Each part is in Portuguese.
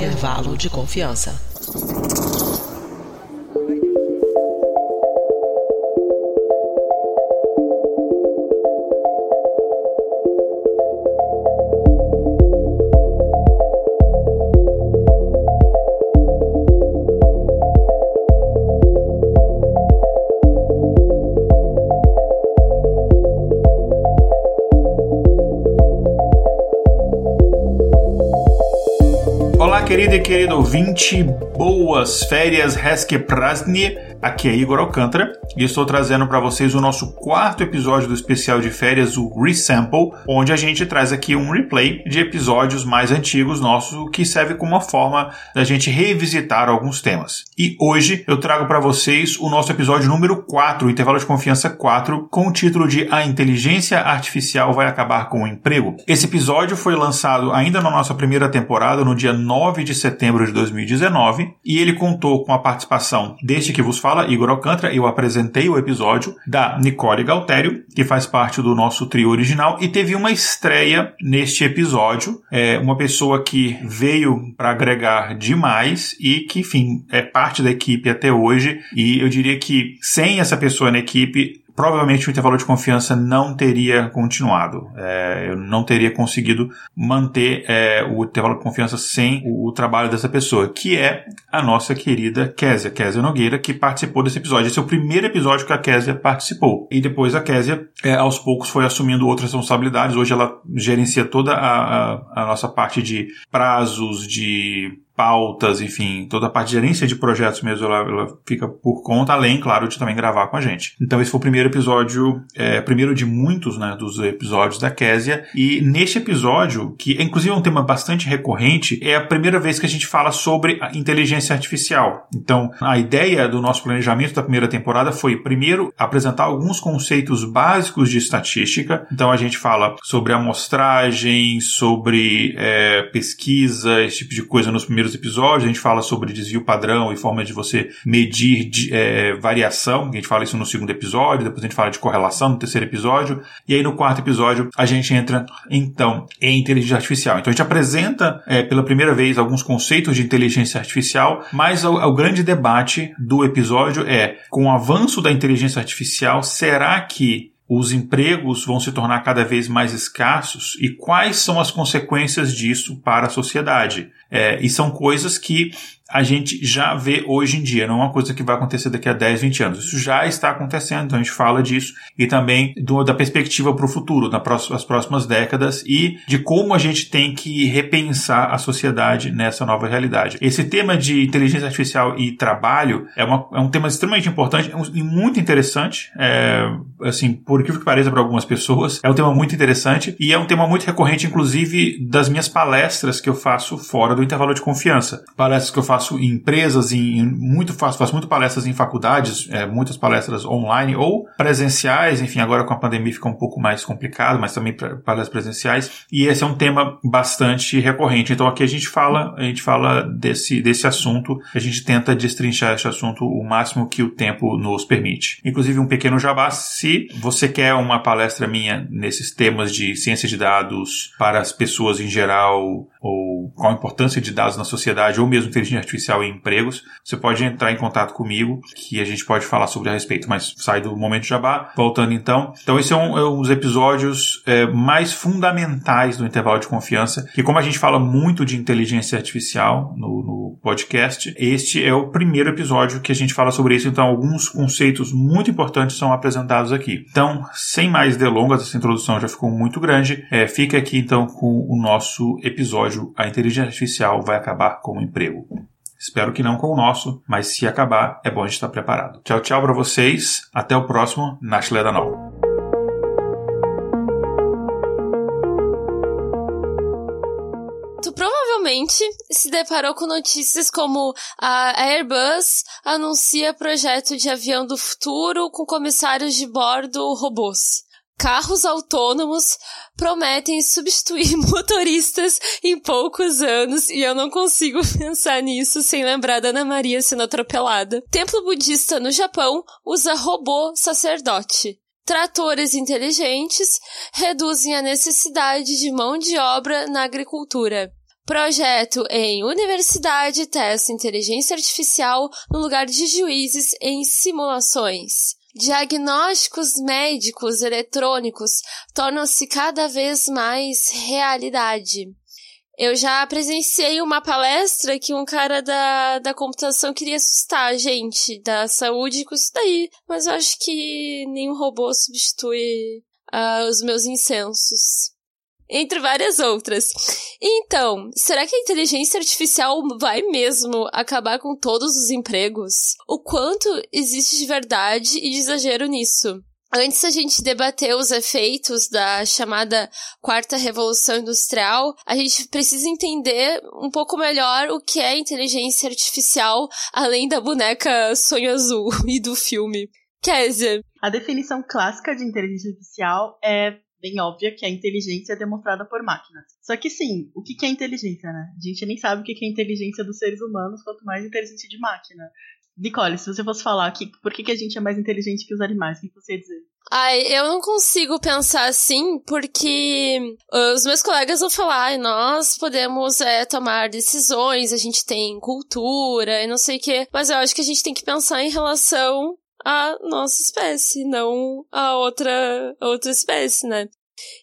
Intervalo de confiança. Querido e querido ouvinte, boas férias, Reske Prasny. Aqui é Igor Alcântara e estou trazendo para vocês o nosso quarto episódio do especial de férias, o Resample, onde a gente traz aqui um replay de episódios mais antigos nossos que serve como uma forma da gente revisitar alguns temas. E hoje eu trago para vocês o nosso episódio número 4, o intervalo de confiança 4, com o título de A inteligência artificial vai acabar com o emprego. Esse episódio foi lançado ainda na nossa primeira temporada, no dia 9 de setembro de 2019, e ele contou com a participação deste que vos fala Igor Alcântara, eu apresentei o episódio da Nicole Galtério, que faz parte do nosso trio original, e teve uma estreia neste episódio, é, uma pessoa que veio para agregar demais e que, enfim, é parte da equipe até hoje, e eu diria que sem essa pessoa na equipe, provavelmente o intervalo de confiança não teria continuado. É, eu não teria conseguido manter é, o intervalo de confiança sem o, o, trabalho dessa pessoa, que é a nossa querida Késia, Késia Nogueira, que participou desse episódio. Esse é o primeiro episódio que a Késia participou. E depois a Késia, é, aos poucos, foi assumindo outras responsabilidades. Hoje ela gerencia toda a, a, a nossa parte de prazos, de pautas, enfim, toda a parte de gerência de projetos mesmo, ela, ela, fica por conta, além, claro, de também gravar com a gente. Então esse foi o primeiro episódio, é, primeiro de muitos, né, dos episódios da Késia, e neste episódio, que é inclusive um tema bastante recorrente, é a primeira vez que a gente fala sobre a inteligência artificial. Então, a ideia do nosso planejamento da primeira temporada foi, primeiro, apresentar alguns conceitos básicos de estatística. Então, a gente fala sobre amostragem, sobre é, pesquisa, esse tipo de coisa nos primeiros primeiros episódios, a gente fala sobre desvio padrão e forma de você medir de, é, variação, a gente fala isso no segundo episódio, depois a gente fala de correlação no terceiro episódio, e aí no quarto episódio a gente entra, então, em inteligência artificial. Então a gente apresenta é, pela primeira vez alguns conceitos de inteligência artificial, mas o, o grande debate do episódio é, com o avanço da inteligência artificial, será que os empregos vão se tornar cada vez mais escassos e quais são as consequências disso para a sociedade. É, e são coisas que a gente já vê hoje em dia, não é uma coisa que vai acontecer daqui a 10, 20 anos. Isso já está acontecendo, então a gente fala disso e também do, da perspectiva para o futuro, nas próximas, próximas décadas e de como a gente tem que repensar a sociedade nessa nova realidade. Esse tema de inteligência artificial e trabalho é, uma, é um tema extremamente importante e muito interessante, é, assim, por incrível que pareça para algumas pessoas, é um tema muito interessante e é um tema muito recorrente, inclusive, das minhas palestras que eu faço fora do intervalo de confiança. Palestras que eu faço faço em empresas, em, muito faço, faço muito palestras em faculdades, é, muitas palestras online ou presenciais, enfim, agora com a pandemia fica um pouco mais complicado, mas também palestras presenciais, e esse é um tema bastante recorrente. Então aqui a gente fala, a gente fala desse, desse assunto, a gente tenta destrinchar esse assunto o máximo que o tempo nos permite. Inclusive um pequeno jabá, se você quer uma palestra minha nesses temas de ciência de dados para as pessoas em geral, ou qual a importância de dados na sociedade, ou mesmo inteligência artificial em empregos, você pode entrar em contato comigo, que a gente pode falar sobre a respeito, mas sai do momento jabá. Voltando então. Então, esse é um, é episódios é, mais fundamentais do intervalo de confiança, que como a gente fala muito de inteligência artificial no, no podcast, este é o primeiro episódio que a gente fala sobre isso, então alguns conceitos muito importantes são apresentados aqui. Então, sem mais delongas, essa introdução já ficou muito grande, é, fica aqui então com o nosso episódio, a inteligência artificial vai acabar com o emprego. Espero que não com o nosso, mas se acabar, é bom a gente estar preparado. Tchau, tchau para vocês. Até o próximo Nashle Danol. Tu provavelmente se deparou com notícias como a Airbus anuncia projeto de avião do futuro com comissários de bordo robôs carros autônomos prometem substituir motoristas em poucos anos e eu não consigo pensar nisso sem lembrar da Ana Maria sendo atropelada. Templo budista no Japão usa robô sacerdote. Tratores inteligentes reduzem a necessidade de mão de obra na agricultura. Projeto em universidade testa inteligência artificial no lugar de juízes em simulações. Diagnósticos médicos eletrônicos tornam-se cada vez mais realidade. Eu já presenciei uma palestra que um cara da, da computação queria assustar a gente da saúde com isso daí. Mas eu acho que nenhum robô substitui uh, os meus incensos. Entre várias outras. Então, será que a inteligência artificial vai mesmo acabar com todos os empregos? O quanto existe de verdade e de exagero nisso? Antes a gente debater os efeitos da chamada quarta revolução industrial, a gente precisa entender um pouco melhor o que é inteligência artificial, além da boneca sonho azul e do filme. Kézia. A definição clássica de inteligência artificial é bem óbvia, que a inteligência é demonstrada por máquinas. Só que sim, o que é inteligência, né? A gente nem sabe o que é inteligência dos seres humanos, quanto mais inteligência de máquina. Nicole, se você fosse falar que, por que, que a gente é mais inteligente que os animais, o que você ia dizer? Ai, eu não consigo pensar assim, porque uh, os meus colegas vão falar, nós podemos é, tomar decisões, a gente tem cultura e não sei o quê, mas eu acho que a gente tem que pensar em relação à nossa espécie, não a outra, a outra espécie, né?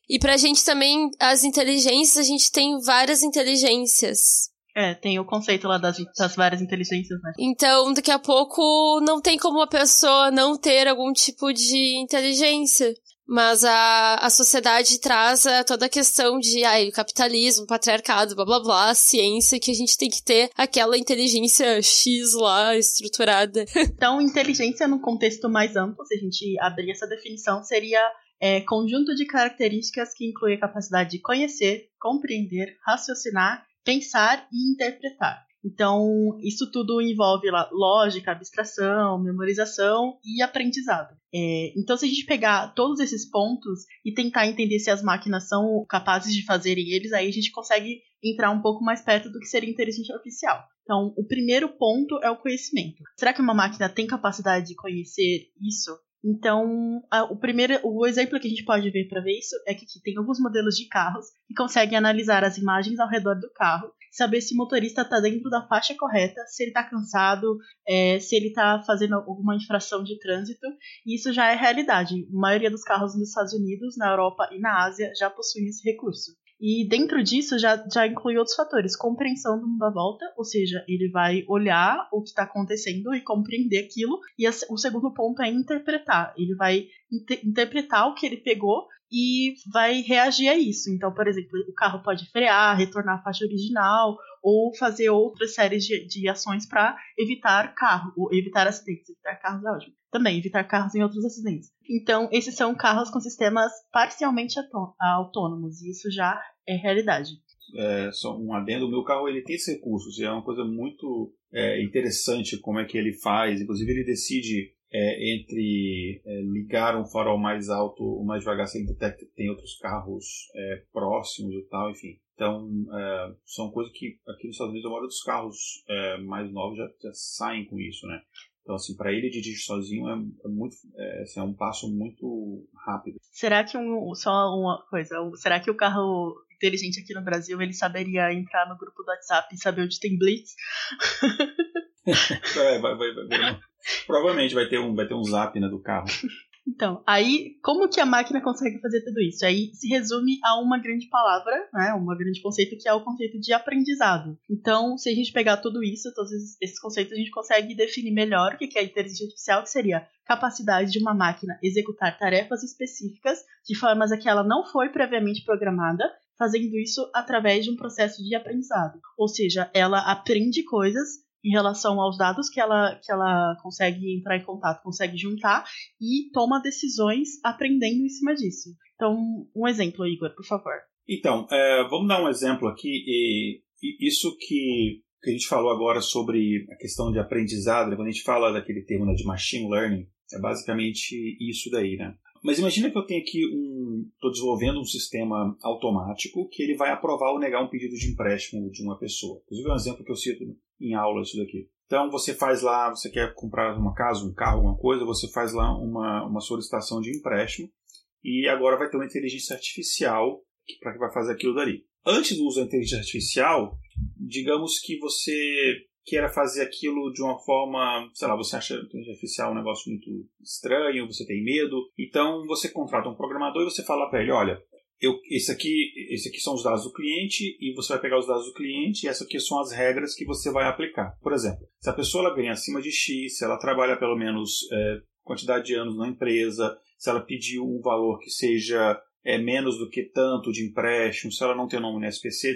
E pra gente também, as inteligências, a gente tem várias inteligências. É, tem o conceito lá das, das várias inteligências, né? Então, daqui a pouco, não tem como uma pessoa não ter algum tipo de inteligência. Mas a, a sociedade traz toda a questão de ai, capitalismo, patriarcado, blá blá blá, ciência, que a gente tem que ter aquela inteligência X lá estruturada. então, inteligência no contexto mais amplo, se a gente abrir essa definição, seria é, conjunto de características que inclui a capacidade de conhecer, compreender, raciocinar pensar e interpretar. Então, isso tudo envolve lógica, abstração, memorização e aprendizado. É, então, se a gente pegar todos esses pontos e tentar entender se as máquinas são capazes de fazerem eles, aí a gente consegue entrar um pouco mais perto do que seria inteligência artificial. Então, o primeiro ponto é o conhecimento. Será que uma máquina tem capacidade de conhecer isso? Então, a, o primeiro, o exemplo que a gente pode ver para ver isso é que aqui tem alguns modelos de carros que conseguem analisar as imagens ao redor do carro, saber se o motorista está dentro da faixa correta, se ele está cansado, é, se ele está fazendo alguma infração de trânsito. E isso já é realidade. A maioria dos carros nos Estados Unidos, na Europa e na Ásia já possuem esse recurso. E dentro disso já, já inclui outros fatores, compreensão do mundo à volta, ou seja, ele vai olhar o que está acontecendo e compreender aquilo. E a, o segundo ponto é interpretar. Ele vai inter, interpretar o que ele pegou e vai reagir a isso. Então, por exemplo, o carro pode frear, retornar à faixa original ou fazer outras séries de, de ações para evitar carro, ou evitar acidentes. Evitar carros é ótimo. Também, evitar carros em outros acidentes. Então, esses são carros com sistemas parcialmente autônomos, e isso já é realidade. É, só um adendo, o meu carro ele tem recursos, e é uma coisa muito é, interessante como é que ele faz. Inclusive, ele decide é, entre é, ligar um farol mais alto ou mais devagar se ele detecta que tem outros carros é, próximos e tal, enfim. Então, é, são coisas que aqui nos Estados Unidos a maioria dos carros é, mais novos já, já, saem com isso, né? Então, assim, para ele dirigir sozinho é, é muito, é, assim, é, um passo muito rápido. Será que um, só uma coisa, será que o carro inteligente aqui no Brasil ele saberia entrar no grupo do WhatsApp e saber onde tem blitz? é, vai, vai, vai, Provavelmente vai ter um, vai ter um zap né, do carro. Então, aí, como que a máquina consegue fazer tudo isso? Aí se resume a uma grande palavra, né, uma grande conceito que é o conceito de aprendizado. Então, se a gente pegar tudo isso, todos esses conceitos, a gente consegue definir melhor o que é a inteligência artificial, que seria capacidade de uma máquina executar tarefas específicas de formas a que ela não foi previamente programada, fazendo isso através de um processo de aprendizado. Ou seja, ela aprende coisas em relação aos dados que ela, que ela consegue entrar em contato, consegue juntar e toma decisões aprendendo em cima disso. Então, um exemplo, Igor, por favor. Então, é, vamos dar um exemplo aqui. E, e isso que, que, a gente falou agora sobre a questão de aprendizado, né? quando a gente fala daquele termo né, de machine learning, é basicamente isso daí, né? Mas imagina que eu tenho aqui um. Estou desenvolvendo um sistema automático que ele vai aprovar ou negar um pedido de empréstimo de uma pessoa. Inclusive, é um exemplo que eu cito em aula isso daqui. Então você faz lá, você quer comprar uma casa, um carro, alguma coisa, você faz lá uma, uma solicitação de empréstimo e agora vai ter uma inteligência artificial para que vai fazer aquilo dali. antes do uso da inteligência artificial, digamos que você queira fazer aquilo de uma forma, sei lá, você acha a inteligência artificial um negócio muito estranho, você tem medo, então você contrata um programador e você fala para ele, olha, eu, esse, aqui, esse aqui são os dados do cliente e você vai pegar os dados do cliente e essas aqui são as regras que você vai aplicar. Por exemplo, se a pessoa ela ganha acima de X, se ela trabalha pelo menos é, quantidade de anos na empresa, se ela pediu um valor que seja é, menos do que tanto de empréstimo, se ela não tem nome no SPC,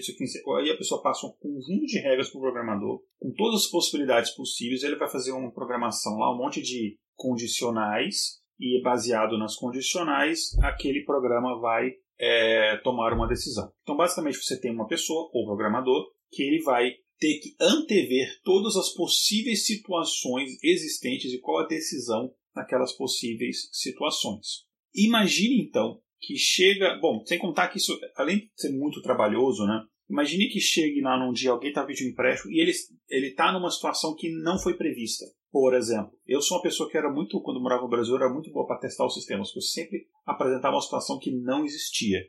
aí a pessoa passa um conjunto de regras para o programador, com todas as possibilidades possíveis, ele vai fazer uma programação lá, um monte de condicionais, e baseado nas condicionais, aquele programa vai é, tomar uma decisão. Então, basicamente, você tem uma pessoa, ou programador, que ele vai ter que antever todas as possíveis situações existentes e qual a decisão naquelas possíveis situações. Imagine então que chega. Bom, sem contar que isso, além de ser muito trabalhoso, né? Imagine que chegue lá num dia alguém está pedindo empréstimo e ele está numa situação que não foi prevista. Por exemplo, eu sou uma pessoa que era muito, quando morava no Brasil, era muito boa para testar os sistemas, porque eu sempre apresentava uma situação que não existia.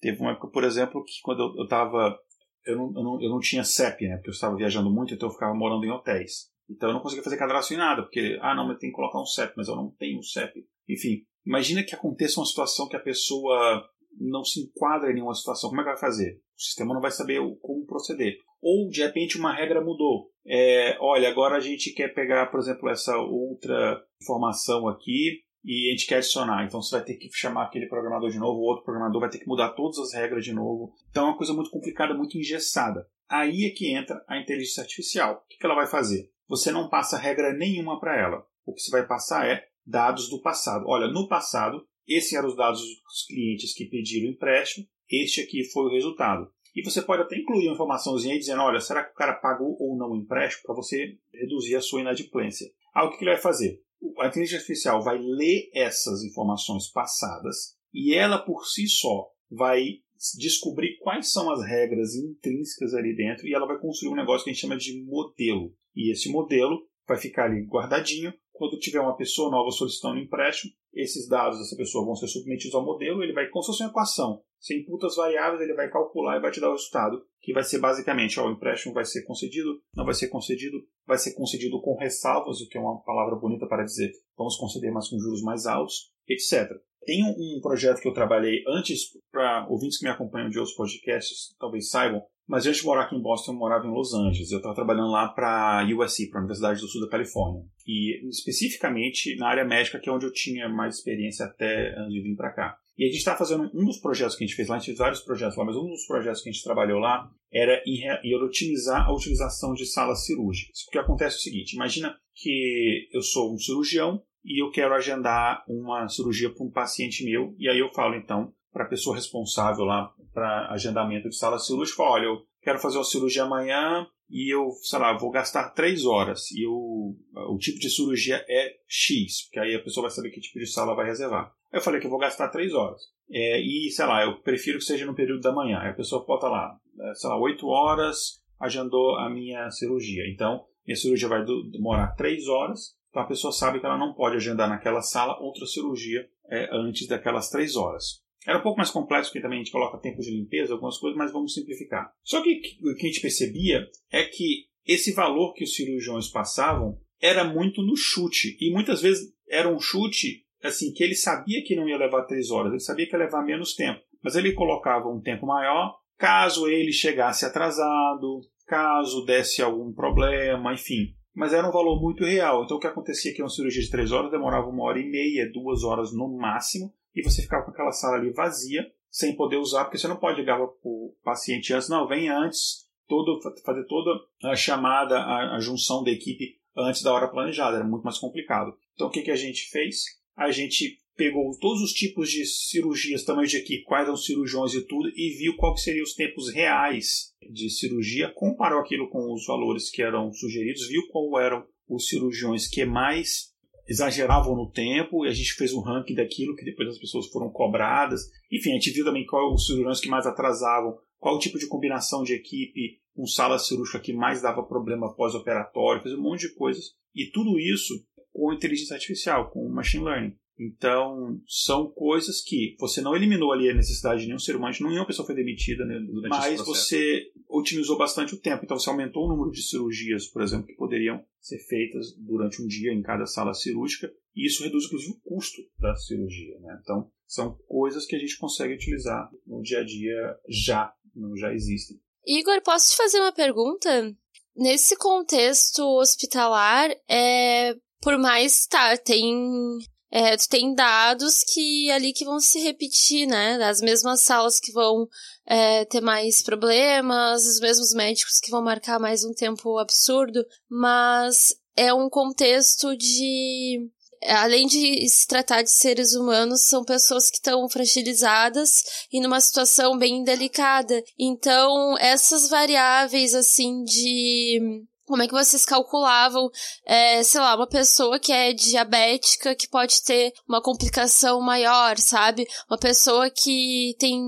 Teve uma época, por exemplo, que quando eu estava. Eu, eu, eu, não, eu não tinha CEP, né? Porque eu estava viajando muito, então eu ficava morando em hotéis. Então eu não conseguia fazer cadastro em nada, porque, ah, não, eu tenho que colocar um CEP, mas eu não tenho um CEP. Enfim, imagina que aconteça uma situação que a pessoa não se enquadra em nenhuma situação. Como é que vai fazer? O sistema não vai saber como proceder. Ou, de repente, uma regra mudou. É, olha, agora a gente quer pegar, por exemplo, essa outra informação aqui e a gente quer adicionar. Então você vai ter que chamar aquele programador de novo, o outro programador vai ter que mudar todas as regras de novo. Então é uma coisa muito complicada, muito engessada. Aí é que entra a inteligência artificial. O que ela vai fazer? Você não passa regra nenhuma para ela. O que você vai passar é dados do passado. Olha, no passado, esses eram os dados dos clientes que pediram empréstimo, este aqui foi o resultado. E você pode até incluir uma informaçãozinha aí dizendo, olha, será que o cara pagou ou não o empréstimo para você reduzir a sua inadimplência. Ah, o que ele vai fazer? A inteligência artificial vai ler essas informações passadas e ela por si só vai descobrir quais são as regras intrínsecas ali dentro e ela vai construir um negócio que a gente chama de modelo. E esse modelo vai ficar ali guardadinho. Quando tiver uma pessoa nova solicitando um empréstimo, esses dados dessa pessoa vão ser submetidos ao modelo, ele vai, como se fosse uma equação. Você imputa as variáveis, ele vai calcular e vai te dar o resultado, que vai ser basicamente, ó, o empréstimo vai ser concedido, não vai ser concedido, vai ser concedido com ressalvas, o que é uma palavra bonita para dizer vamos conceder, mas com juros mais altos, etc. Tem um, projeto que eu trabalhei antes, para ouvintes que me acompanham de outros podcasts, talvez saibam, mas antes de morar aqui em Boston, eu morava em Los Angeles. Eu estava trabalhando lá para a USC, para a Universidade do Sul da Califórnia. E especificamente na área médica, que é onde eu tinha mais experiência até antes de vir para cá. E a gente está fazendo um dos projetos que a gente fez lá, a gente fez vários projetos lá, mas um dos projetos que a gente trabalhou lá era em, em otimizar a utilização de salas cirúrgicas. Porque acontece o seguinte: imagina que eu sou um cirurgião e eu quero agendar uma cirurgia para um paciente meu, e aí eu falo então para a pessoa responsável lá para agendamento de sala cirúrgica, olha, eu quero fazer uma cirurgia amanhã e eu, sei lá, vou gastar três horas e o, o tipo de cirurgia é X, porque aí a pessoa vai saber que tipo de sala vai reservar. Eu falei que eu vou gastar três horas. É, e, sei lá, eu prefiro que seja no período da manhã. Aí a pessoa bota lá, é, sei lá, oito horas, agendou a minha cirurgia. Então, minha cirurgia vai demorar três horas, então a pessoa sabe que ela não pode agendar naquela sala outra cirurgia é, antes daquelas três horas. Era um pouco mais complexo, porque também a gente coloca tempo de limpeza, algumas coisas, mas vamos simplificar. Só que o que a gente percebia é que esse valor que os cirurgiões passavam era muito no chute. E muitas vezes era um chute assim que ele sabia que não ia levar três horas, ele sabia que ia levar menos tempo. Mas ele colocava um tempo maior caso ele chegasse atrasado, caso desse algum problema, enfim. Mas era um valor muito real. Então o que acontecia é que uma cirurgia de três horas demorava uma hora e meia, duas horas no máximo e você ficava com aquela sala ali vazia, sem poder usar, porque você não pode ligar para o paciente antes, não, vem antes, todo, fazer toda a chamada, a, a, junção da equipe antes da hora planejada, era muito mais complicado. Então o que, que a gente fez? A gente pegou todos os tipos de cirurgias, tamanho de equipe, quais eram os cirurgiões e tudo, e viu qual que seriam os tempos reais de cirurgia, comparou aquilo com os valores que eram sugeridos, viu qual eram os cirurgiões que mais exageravam no tempo, e a gente fez um ranking daquilo que depois as pessoas foram cobradas. Enfim, a gente viu também qual os cirurgiões que mais atrasavam, qual o tipo de combinação de equipe com sala cirúrgica que mais dava problema pós-operatório, fez um monte de coisas. E tudo isso com inteligência artificial, com machine learning. Então, são coisas que você não eliminou ali a necessidade de nenhum ser humano, nenhuma pessoa foi demitida né, durante Mas você otimizou bastante o tempo. Então, você aumentou o número de cirurgias, por exemplo, que poderiam ser feitas durante um dia em cada sala cirúrgica. E isso reduz, inclusive, o custo da cirurgia. Né? Então, são coisas que a gente consegue utilizar no dia a dia já, não já existem. Igor, posso te fazer uma pergunta? Nesse contexto hospitalar, é, por mais tá, tem é, tu tem dados que ali que vão se repetir, né? Das mesmas salas que vão é, ter mais problemas, os mesmos médicos que vão marcar mais um tempo absurdo, mas é um contexto de além de se tratar de seres humanos, são pessoas que estão fragilizadas e numa situação bem delicada. Então, essas variáveis, assim, de como é que vocês calculavam, é, sei lá, uma pessoa que é diabética que pode ter uma complicação maior, sabe? Uma pessoa que tem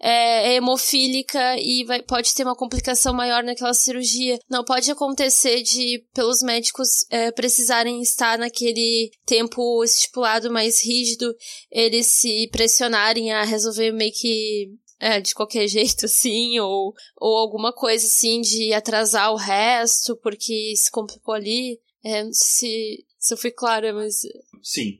é, é hemofílica e vai, pode ter uma complicação maior naquela cirurgia. Não pode acontecer de, pelos médicos é, precisarem estar naquele tempo estipulado mais rígido, eles se pressionarem a resolver meio que é, de qualquer jeito, assim, ou, ou alguma coisa assim de atrasar o resto porque se complicou ali. É, não sei se, se eu fui clara, mas. Sim.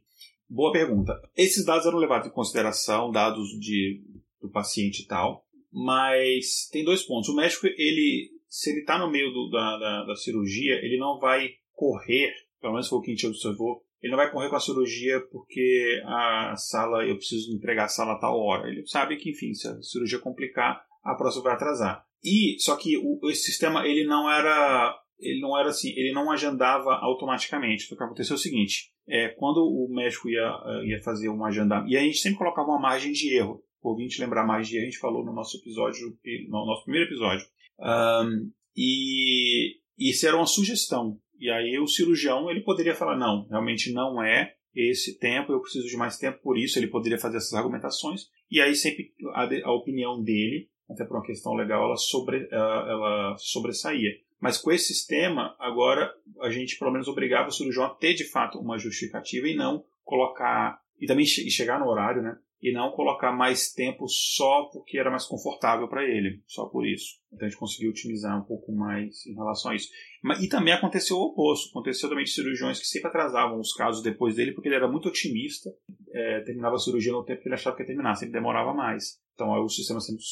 Boa pergunta. Esses dados eram levados em consideração, dados de, do paciente e tal, mas tem dois pontos. O médico, ele, se ele está no meio do, da, da, da cirurgia, ele não vai correr, pelo menos foi o que a gente observou, ele não vai correr com a cirurgia porque a sala, eu preciso entregar a sala a tal hora. Ele sabe que, enfim, se a cirurgia complicar, a próxima vai atrasar. E só que o, esse sistema ele não era ele não era assim, ele não agendava automaticamente. O que aconteceu é o seguinte: é, quando o médico ia, ia fazer um agendamento, e a gente sempre colocava uma margem de erro. Por gente lembrar mais de erro, a gente falou no nosso episódio, no nosso primeiro episódio. Um, e isso era uma sugestão. E aí o cirurgião ele poderia falar não, realmente não é esse tempo, eu preciso de mais tempo, por isso ele poderia fazer essas argumentações. E aí sempre a, a opinião dele, até por uma questão legal, ela, sobre, ela sobressaía. Mas com esse sistema, agora a gente pelo menos obrigava o cirurgião a ter de fato uma justificativa e não colocar e também e chegar no horário, né? E não colocar mais tempo só porque era mais confortável para ele, só por isso. Então a gente conseguiu otimizar um pouco mais em relação a isso. E também aconteceu o oposto. Aconteceu também de cirurgiões que sempre atrasavam os casos depois dele porque ele era muito otimista, é, terminava a cirurgia no tempo que ele achava que ia terminar, sempre demorava mais. Então o sistema sempre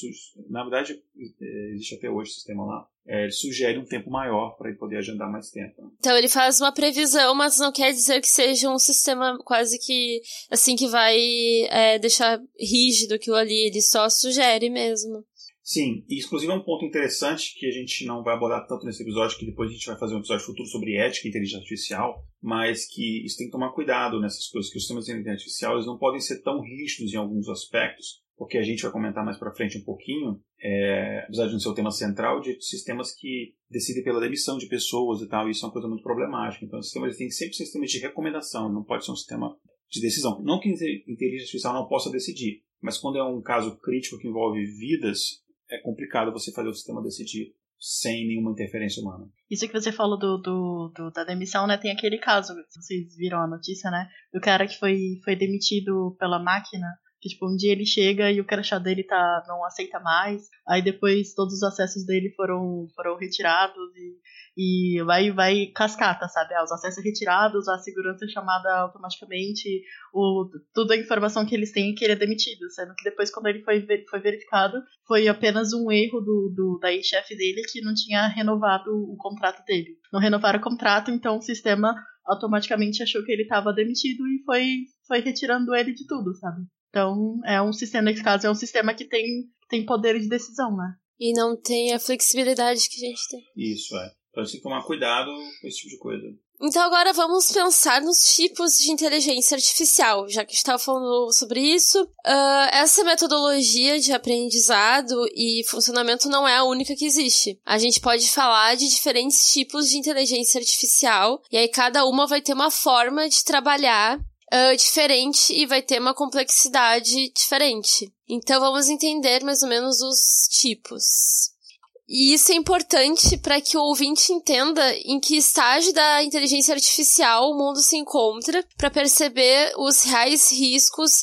na verdade é, existe até hoje o sistema lá. É, ele sugere um tempo maior para ele poder agendar mais tempo. Né? Então ele faz uma previsão, mas não quer dizer que seja um sistema quase que assim que vai é, deixar rígido aquilo ali. Ele só sugere mesmo. Sim, e inclusive é um ponto interessante que a gente não vai abordar tanto nesse episódio, que depois a gente vai fazer um episódio futuro sobre ética e inteligência artificial, mas que isso tem que tomar cuidado nessas coisas, que os sistemas de inteligência artificial eles não podem ser tão rígidos em alguns aspectos, porque a gente vai comentar mais para frente um pouquinho, é, apesar de não ser o tema central, de sistemas que decidem pela demissão de pessoas e tal, e isso é uma coisa muito problemática. Então, o sistema ele tem que sempre ser um sistema de recomendação, não pode ser um sistema de decisão. Não que a inteligência artificial não possa decidir, mas quando é um caso crítico que envolve vidas, é complicado você fazer o sistema decidir sem nenhuma interferência humana. Isso que você falou do, do, do, da demissão, né? Tem aquele caso, vocês viram a notícia, né? Do cara que foi, foi demitido pela máquina que, tipo, um dia ele chega e o crachá dele tá, não aceita mais. Aí depois todos os acessos dele foram, foram retirados e, e vai, vai cascata, sabe? Ah, os acessos retirados, a segurança é chamada automaticamente, o, toda a informação que eles têm é que ele é demitido. Sendo que depois, quando ele foi, foi verificado, foi apenas um erro do, do da chefe dele que não tinha renovado o contrato dele. Não renovaram o contrato, então o sistema automaticamente achou que ele estava demitido e foi, foi retirando ele de tudo, sabe? Então, é um sistema, nesse caso, é um sistema que tem, tem poder de decisão, né? E não tem a flexibilidade que a gente tem. Isso, é. Então a gente tem que tomar cuidado com esse tipo de coisa. Então agora vamos pensar nos tipos de inteligência artificial, já que a gente estava falando sobre isso. Uh, essa metodologia de aprendizado e funcionamento não é a única que existe. A gente pode falar de diferentes tipos de inteligência artificial, e aí cada uma vai ter uma forma de trabalhar uh, diferente e vai ter uma complexidade diferente. Então vamos entender mais ou menos os tipos. E isso é importante para que o ouvinte entenda em que estágio da inteligência artificial o mundo se encontra, para perceber os reais riscos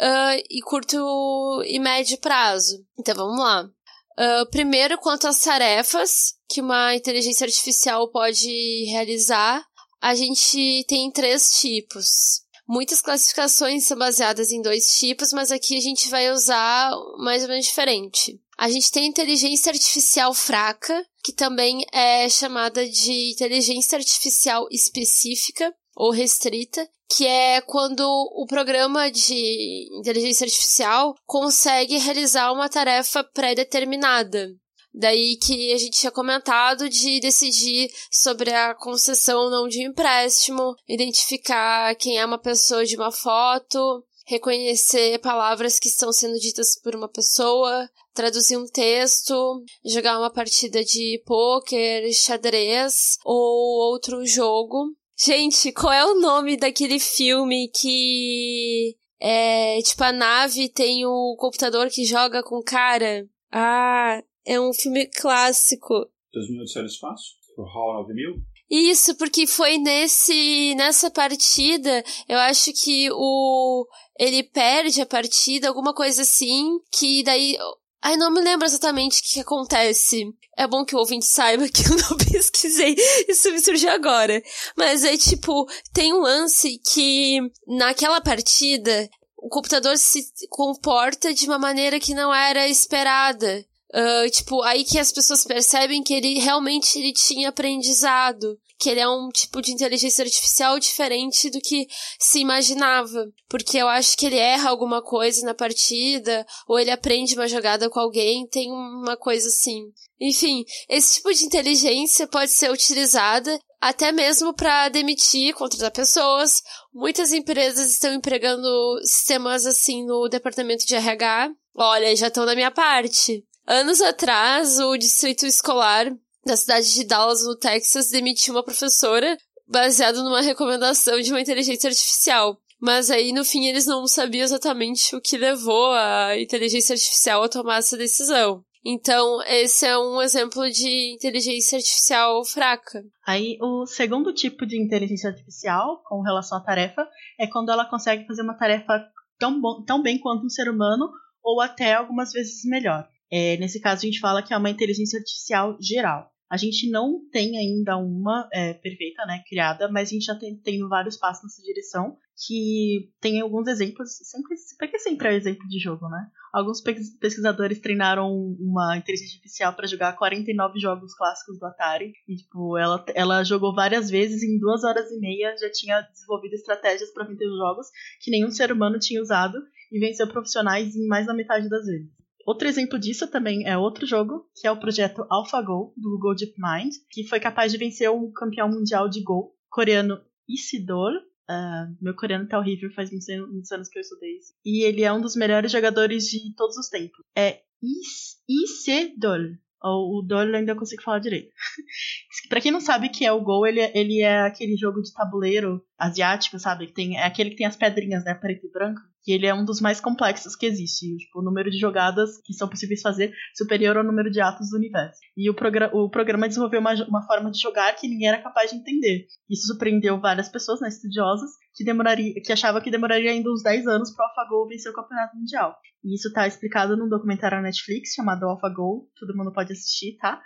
uh, e curto e médio prazo. Então vamos lá. Uh, primeiro, quanto às tarefas que uma inteligência artificial pode realizar, a gente tem três tipos. Muitas classificações são baseadas em dois tipos, mas aqui a gente vai usar mais ou menos diferente. A gente tem inteligência artificial fraca, que também é chamada de inteligência artificial específica ou restrita, que é quando o programa de inteligência artificial consegue realizar uma tarefa pré-determinada. Daí que a gente tinha comentado de decidir sobre a concessão ou não de empréstimo, identificar quem é uma pessoa de uma foto, reconhecer palavras que estão sendo ditas por uma pessoa, traduzir um texto, jogar uma partida de pôquer, xadrez ou outro jogo. Gente, qual é o nome daquele filme que é tipo a nave tem o computador que joga com cara? Ah, é um filme clássico. Dois Minutos para o Espaço? O Hall 9000? Isso, porque foi nesse nessa partida, eu acho que o ele perde a partida, alguma coisa assim, que daí Ai, não me lembro exatamente o que, que acontece. É bom que o ouvinte saiba que eu não pesquisei. Isso me surgiu agora. Mas é tipo, tem um lance que naquela partida o computador se comporta de uma maneira que não era esperada. Uh, tipo, aí que as pessoas percebem que ele realmente ele tinha aprendizado. Que ele é um tipo de inteligência artificial diferente do que se imaginava. Porque eu acho que ele erra alguma coisa na partida, ou ele aprende uma jogada com alguém, tem uma coisa assim. Enfim, esse tipo de inteligência pode ser utilizada até mesmo para demitir, contratar pessoas. Muitas empresas estão empregando sistemas assim no departamento de RH. Olha, já estão na minha parte. Anos atrás, o distrito escolar da cidade de Dallas, no Texas, demitiu uma professora baseado numa recomendação de uma inteligência artificial. Mas aí, no fim, eles não sabiam exatamente o que levou a inteligência artificial a tomar essa decisão. Então, esse é um exemplo de inteligência artificial fraca. Aí, o segundo tipo de inteligência artificial, com relação à tarefa, é quando ela consegue fazer uma tarefa tão, bom, tão bem quanto um ser humano, ou até algumas vezes melhor. É, nesse caso, a gente fala que é uma inteligência artificial geral. A gente não tem ainda uma é, perfeita, né, criada, mas a gente já tem, tem vários passos nessa direção, que tem alguns exemplos, sempre, porque sempre é exemplo de jogo, né? Alguns pesquisadores treinaram uma inteligência artificial para jogar 49 jogos clássicos do Atari, e, tipo, ela, ela jogou várias vezes, em duas horas e meia já tinha desenvolvido estratégias para vender os jogos que nenhum ser humano tinha usado, e venceu profissionais em mais da metade das vezes. Outro exemplo disso também é outro jogo, que é o projeto AlphaGo, do Google DeepMind, que foi capaz de vencer o campeão mundial de Go, coreano Isidor. Uh, meu coreano tá horrível, faz muitos anos que eu estudei isso. E ele é um dos melhores jogadores de todos os tempos. É Is Isidor. Ou o Dol ainda consigo falar direito. pra quem não sabe que é o Go, ele, é, ele é aquele jogo de tabuleiro asiático, sabe? Que tem, é aquele que tem as pedrinhas, né? Preto e branco. E ele é um dos mais complexos que existe. Tipo, o número de jogadas que são possíveis fazer superior ao número de atos do universo. E o, progr o programa desenvolveu uma, uma forma de jogar que ninguém era capaz de entender. Isso surpreendeu várias pessoas, né, estudiosas, que, demoraria, que achavam que demoraria ainda uns 10 anos para o AlphaGo vencer o campeonato mundial. E isso está explicado num documentário na Netflix chamado AlphaGo. Todo mundo pode assistir, tá?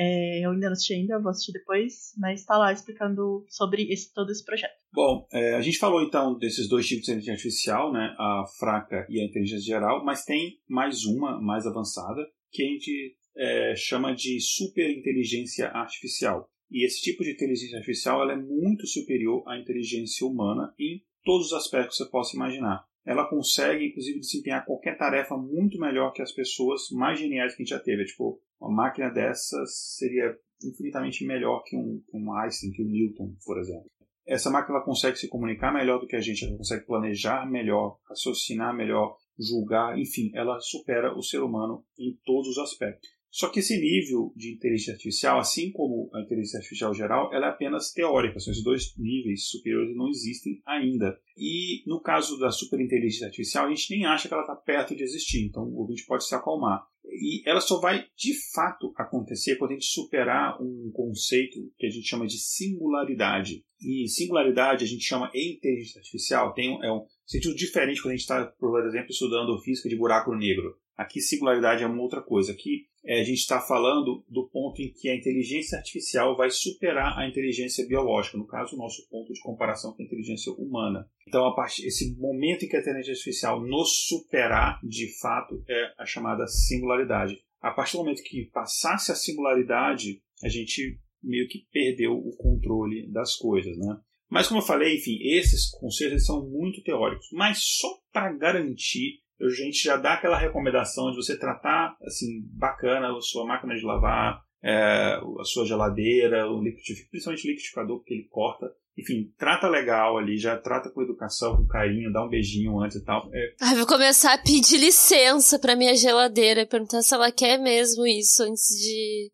É, eu ainda não assisti ainda, vou assistir depois, mas está lá explicando sobre esse, todo esse projeto. Bom, é, a gente falou então desses dois tipos de inteligência artificial, né, a fraca e a inteligência geral, mas tem mais uma, mais avançada, que a gente é, chama de superinteligência artificial. E esse tipo de inteligência artificial ela é muito superior à inteligência humana em todos os aspectos que você possa imaginar. Ela consegue, inclusive, desempenhar qualquer tarefa muito melhor que as pessoas mais geniais que a gente já teve. Tipo, uma máquina dessas seria infinitamente melhor que um, um Einstein, que um Newton, por exemplo. Essa máquina consegue se comunicar melhor do que a gente, ela consegue planejar melhor, raciocinar melhor, julgar, enfim, ela supera o ser humano em todos os aspectos. Só que esse nível de inteligência artificial, assim como a inteligência artificial geral, ela é apenas teórica. São esses dois níveis superiores não existem ainda. E no caso da superinteligência artificial, a gente nem acha que ela está perto de existir. Então o ouvinte pode se acalmar. E ela só vai de fato acontecer quando a gente superar um conceito que a gente chama de singularidade. E singularidade a gente chama em inteligência artificial, tem é um sentido diferente quando a gente está, por exemplo, estudando física de buraco negro. Aqui, singularidade é uma outra coisa. Aqui, é, a gente está falando do ponto em que a inteligência artificial vai superar a inteligência biológica, no caso, o nosso ponto de comparação com a inteligência humana. Então, a partir, esse momento em que a inteligência artificial nos superar, de fato, é a chamada singularidade. A partir do momento que passasse a singularidade, a gente meio que perdeu o controle das coisas, né? Mas, como eu falei, enfim, esses conceitos são muito teóricos. Mas só para garantir a gente já dá aquela recomendação de você tratar assim bacana a sua máquina de lavar, é, a sua geladeira, o liquidificador, principalmente o liquidificador, porque ele corta. Enfim, trata legal ali, já trata com educação, com carinho, dá um beijinho antes e tal. É... Ah, vou começar a pedir licença pra minha geladeira, perguntar se ela quer mesmo isso antes de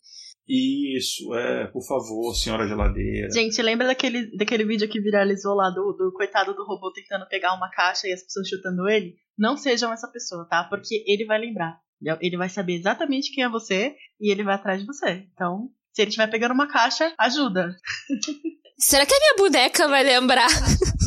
isso, é, por favor, senhora geladeira. Gente, lembra daquele, daquele vídeo que viralizou lá do, do coitado do robô tentando pegar uma caixa e as pessoas chutando ele? Não sejam essa pessoa, tá? Porque ele vai lembrar. Ele vai saber exatamente quem é você e ele vai atrás de você. Então, se ele estiver pegando uma caixa, ajuda. Será que a minha boneca vai lembrar?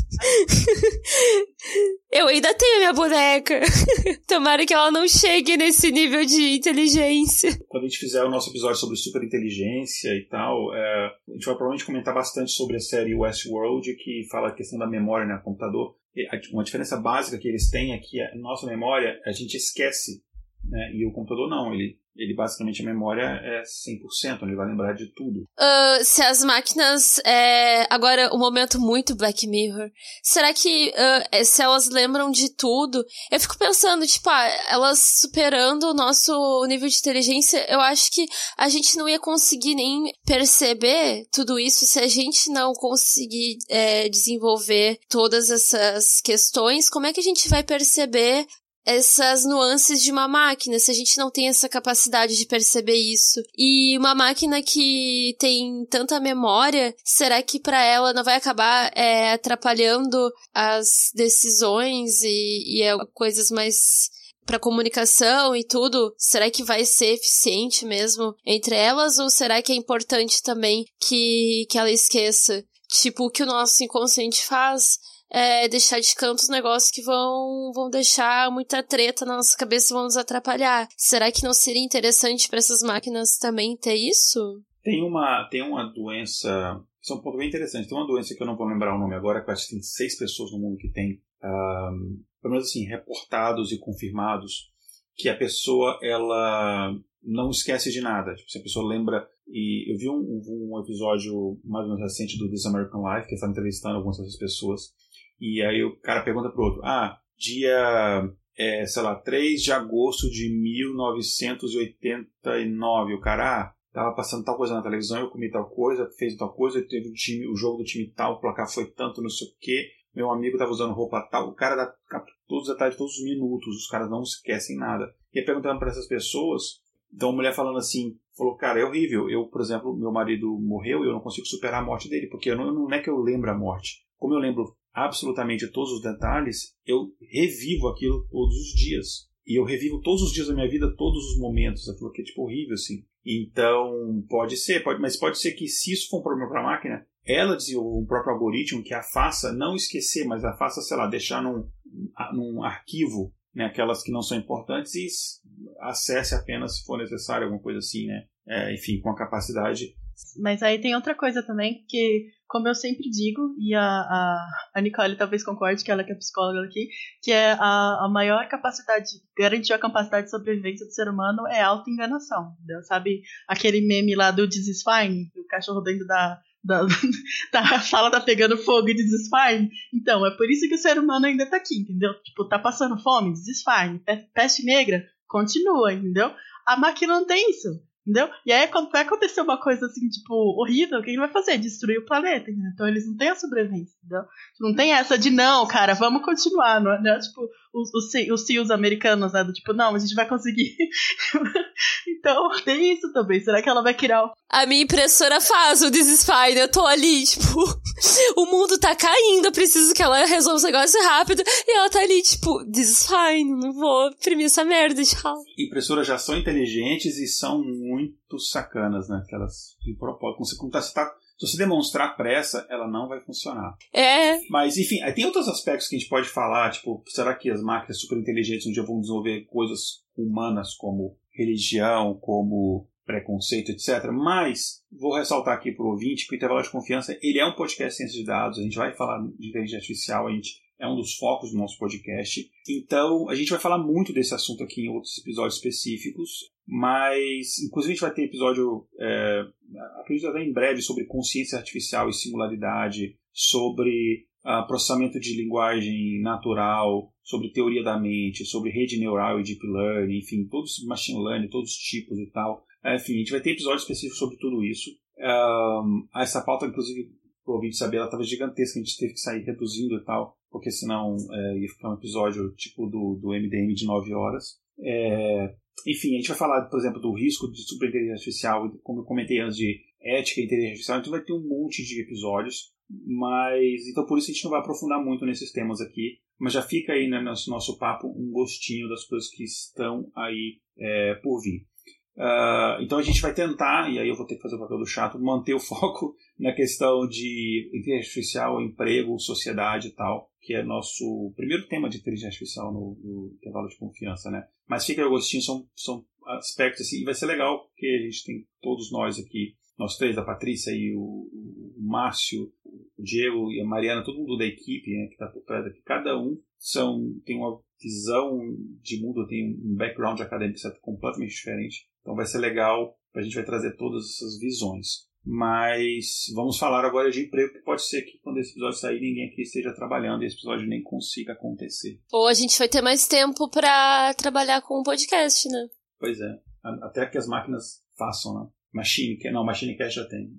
Eu ainda tenho minha boneca. Tomara que ela não chegue nesse nível de inteligência. Quando a gente fizer o nosso episódio sobre superinteligência e tal, é, a gente vai provavelmente comentar bastante sobre a série Westworld, que fala a questão da memória no né, computador. Uma diferença básica que eles têm é que a nossa memória a gente esquece, né? e o computador não, ele ele basicamente a memória é 100%, ele vai lembrar de tudo. Uh, se as máquinas. É, agora, um momento muito Black Mirror. Será que uh, se elas lembram de tudo? Eu fico pensando, tipo, ah, elas superando o nosso nível de inteligência, eu acho que a gente não ia conseguir nem perceber tudo isso se a gente não conseguir é, desenvolver todas essas questões. Como é que a gente vai perceber essas nuances de uma máquina, se a gente não tem essa capacidade de perceber isso. E uma máquina que tem tanta memória, será que para ela não vai acabar é, atrapalhando as decisões e, e é, coisas mais para comunicação e tudo, será que vai ser eficiente mesmo entre elas ou será que é importante também que, que ela esqueça? Tipo, o que o nosso inconsciente faz é, deixar de canto os negócios que vão, vão deixar muita treta na nossa cabeça e vão nos atrapalhar. Será que não seria interessante para essas máquinas também ter isso? Tem uma, tem uma doença. Isso é um ponto bem interessante. Tem uma doença que eu não vou lembrar o nome agora, que acho que tem seis pessoas no mundo que tem, um, pelo menos assim, reportados e confirmados, que a pessoa ela não esquece de nada. Tipo, se a pessoa lembra. E eu vi um, um episódio mais ou menos recente do This American Life, que estava entrevistando algumas dessas pessoas. E aí o cara pergunta pro outro: Ah, dia, é, sei lá, 3 de agosto de 1989. O cara, ah, tava passando tal coisa na televisão, eu comi tal coisa, fez tal coisa, teve o, time, o jogo do time tal, o placar foi tanto, não sei o quê. Meu amigo tava usando roupa tal. O cara dá todos os detalhes, todos os minutos, os caras não esquecem nada. E perguntando para essas pessoas, então a mulher falando assim, falou, cara, é horrível. Eu, por exemplo, meu marido morreu e eu não consigo superar a morte dele, porque não, não é que eu lembro a morte. Como eu lembro absolutamente todos os detalhes, eu revivo aquilo todos os dias. E eu revivo todos os dias da minha vida, todos os momentos. Aquilo que é tipo horrível, assim. Então, pode ser, pode, mas pode ser que se isso for um problema para a máquina, ela desenvolva um próprio algoritmo que a faça não esquecer, mas a faça, sei lá, deixar num, num arquivo né, aquelas que não são importantes e acesse apenas se for necessário, alguma coisa assim, né? É, enfim, com a capacidade. Mas aí tem outra coisa também que como eu sempre digo, e a, a, a Nicole talvez concorde, que ela que é psicóloga aqui, que é a, a maior capacidade, garantir a capacidade de sobrevivência do ser humano é a auto-enganação. Sabe aquele meme lá do fine, o cachorro dentro da, da, da sala tá pegando fogo e fine? Então, é por isso que o ser humano ainda tá aqui, entendeu? Tipo, tá passando fome, fine. Peste negra, continua, entendeu? A máquina não tem isso. Entendeu? E aí, quando vai acontecer uma coisa assim, tipo, horrível, o que ele vai fazer? Destruir o planeta, entendeu? Então eles não têm a sobrevivência, entendeu? Não tem essa de, não, cara, vamos continuar, não é? É tipo, os, os, os CEOs americanos, né? Do tipo, não, a gente vai conseguir. Então, tem isso também. Será que ela vai criar a minha impressora faz o fine. Eu tô ali, tipo, o mundo tá caindo, eu preciso que ela resolva esse negócio rápido. E ela tá ali, tipo, This is fine, não vou imprimir essa merda, tchau. Impressoras já são inteligentes e são muito sacanas, né? Que elas, de propósito, você, como tá, você tá se você demonstrar pressa, ela não vai funcionar. É. Mas, enfim, tem outros aspectos que a gente pode falar, tipo, será que as máquinas super inteligentes um dia vão desenvolver coisas humanas como religião, como preconceito, etc. Mas vou ressaltar aqui para o ouvinte que o Intervalo de Confiança ele é um podcast de ciência de dados. A gente vai falar de inteligência artificial, a gente é um dos focos do nosso podcast. Então a gente vai falar muito desse assunto aqui em outros episódios específicos. Mas, inclusive, a gente vai ter episódio, é, acredito até em breve, sobre consciência artificial e singularidade, sobre uh, processamento de linguagem natural, sobre teoria da mente, sobre rede neural e deep learning, enfim, todos machine learning, todos os tipos e tal. Enfim, a gente vai ter episódio específico sobre tudo isso. Um, essa pauta, inclusive, para o ouvinte saber, ela estava gigantesca, a gente teve que sair reduzindo e tal, porque senão é, ia ficar um episódio tipo do, do MDM de 9 horas. É, enfim, a gente vai falar, por exemplo, do risco de superinteligência artificial, como eu comentei antes, de ética e inteligência artificial, então vai ter um monte de episódios, mas então por isso a gente não vai aprofundar muito nesses temas aqui, mas já fica aí né, no nosso, nosso papo um gostinho das coisas que estão aí é, por vir. Uh, então a gente vai tentar, e aí eu vou ter que fazer o papel do chato, manter o foco na questão de inteligência artificial, emprego, sociedade e tal, que é nosso primeiro tema de inteligência artificial no, no intervalo de confiança, né? Mas fica aí, Agostinho, são, são aspectos assim, e vai ser legal porque a gente tem todos nós aqui, nós três, a Patrícia e o, o Márcio, o Diego e a Mariana, todo mundo da equipe né, que está por trás aqui, cada um são, tem uma visão de mundo, tem um background acadêmico completamente diferente. Então vai ser legal, a gente vai trazer todas essas visões. Mas vamos falar agora de emprego, que pode ser que quando esse episódio sair ninguém aqui esteja trabalhando e esse episódio nem consiga acontecer. Ou a gente vai ter mais tempo para trabalhar com o podcast, né? Pois é. Até que as máquinas façam, né? Machine, não, Machine Cast já tem.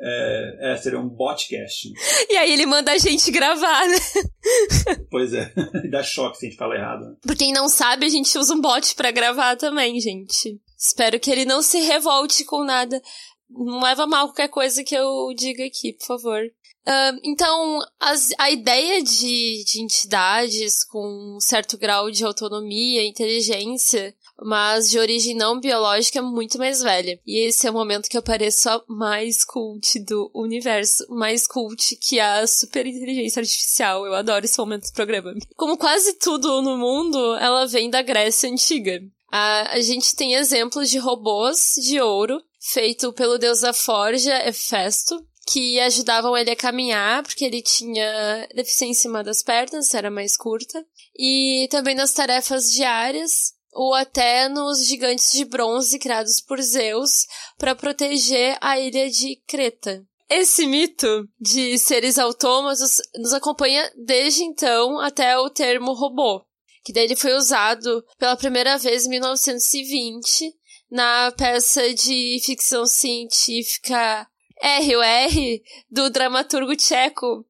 É, é, seria um botcast. E aí ele manda a gente gravar, né? Pois é, dá choque se a gente fala errado. Né? Por quem não sabe, a gente usa um bot para gravar também, gente. Espero que ele não se revolte com nada. Não leva mal qualquer coisa que eu diga aqui, por favor. Uh, então, as, a ideia de, de entidades com um certo grau de autonomia, inteligência, mas de origem não biológica é muito mais velha. E esse é o momento que eu pareço a mais cult do universo, mais cult que a superinteligência artificial. Eu adoro esse momento do programa. Como quase tudo no mundo, ela vem da Grécia Antiga. A, a gente tem exemplos de robôs de ouro, feito pelo deus da forja, Hefesto, que ajudavam ele a caminhar, porque ele tinha deficiência em uma das pernas, era mais curta. E também nas tarefas diárias, ou até nos gigantes de bronze criados por Zeus para proteger a ilha de Creta. Esse mito de seres autômatos nos acompanha desde então até o termo robô que daí ele foi usado pela primeira vez em 1920 na peça de ficção científica R.O.R. do dramaturgo tcheco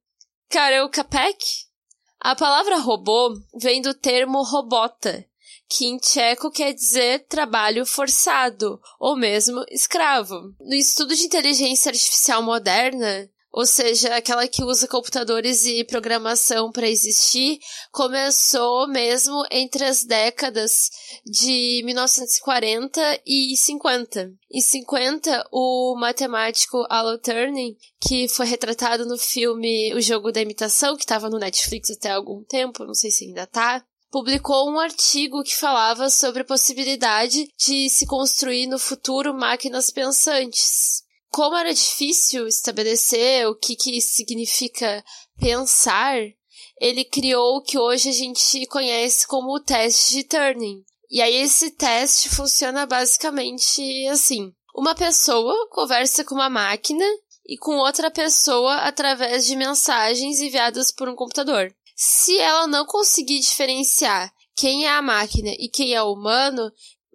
Karel Capek. A palavra robô vem do termo robota, que em tcheco quer dizer trabalho forçado, ou mesmo escravo. No estudo de inteligência artificial moderna, ou seja, aquela que usa computadores e programação para existir, começou mesmo entre as décadas de 1940 e 50. Em 50, o matemático Alan Turing, que foi retratado no filme O Jogo da Imitação, que estava no Netflix até algum tempo, não sei se ainda tá, publicou um artigo que falava sobre a possibilidade de se construir no futuro máquinas pensantes como era difícil estabelecer o que, que significa pensar, ele criou o que hoje a gente conhece como o teste de Turing. E aí esse teste funciona basicamente assim: uma pessoa conversa com uma máquina e com outra pessoa através de mensagens enviadas por um computador. Se ela não conseguir diferenciar quem é a máquina e quem é o humano,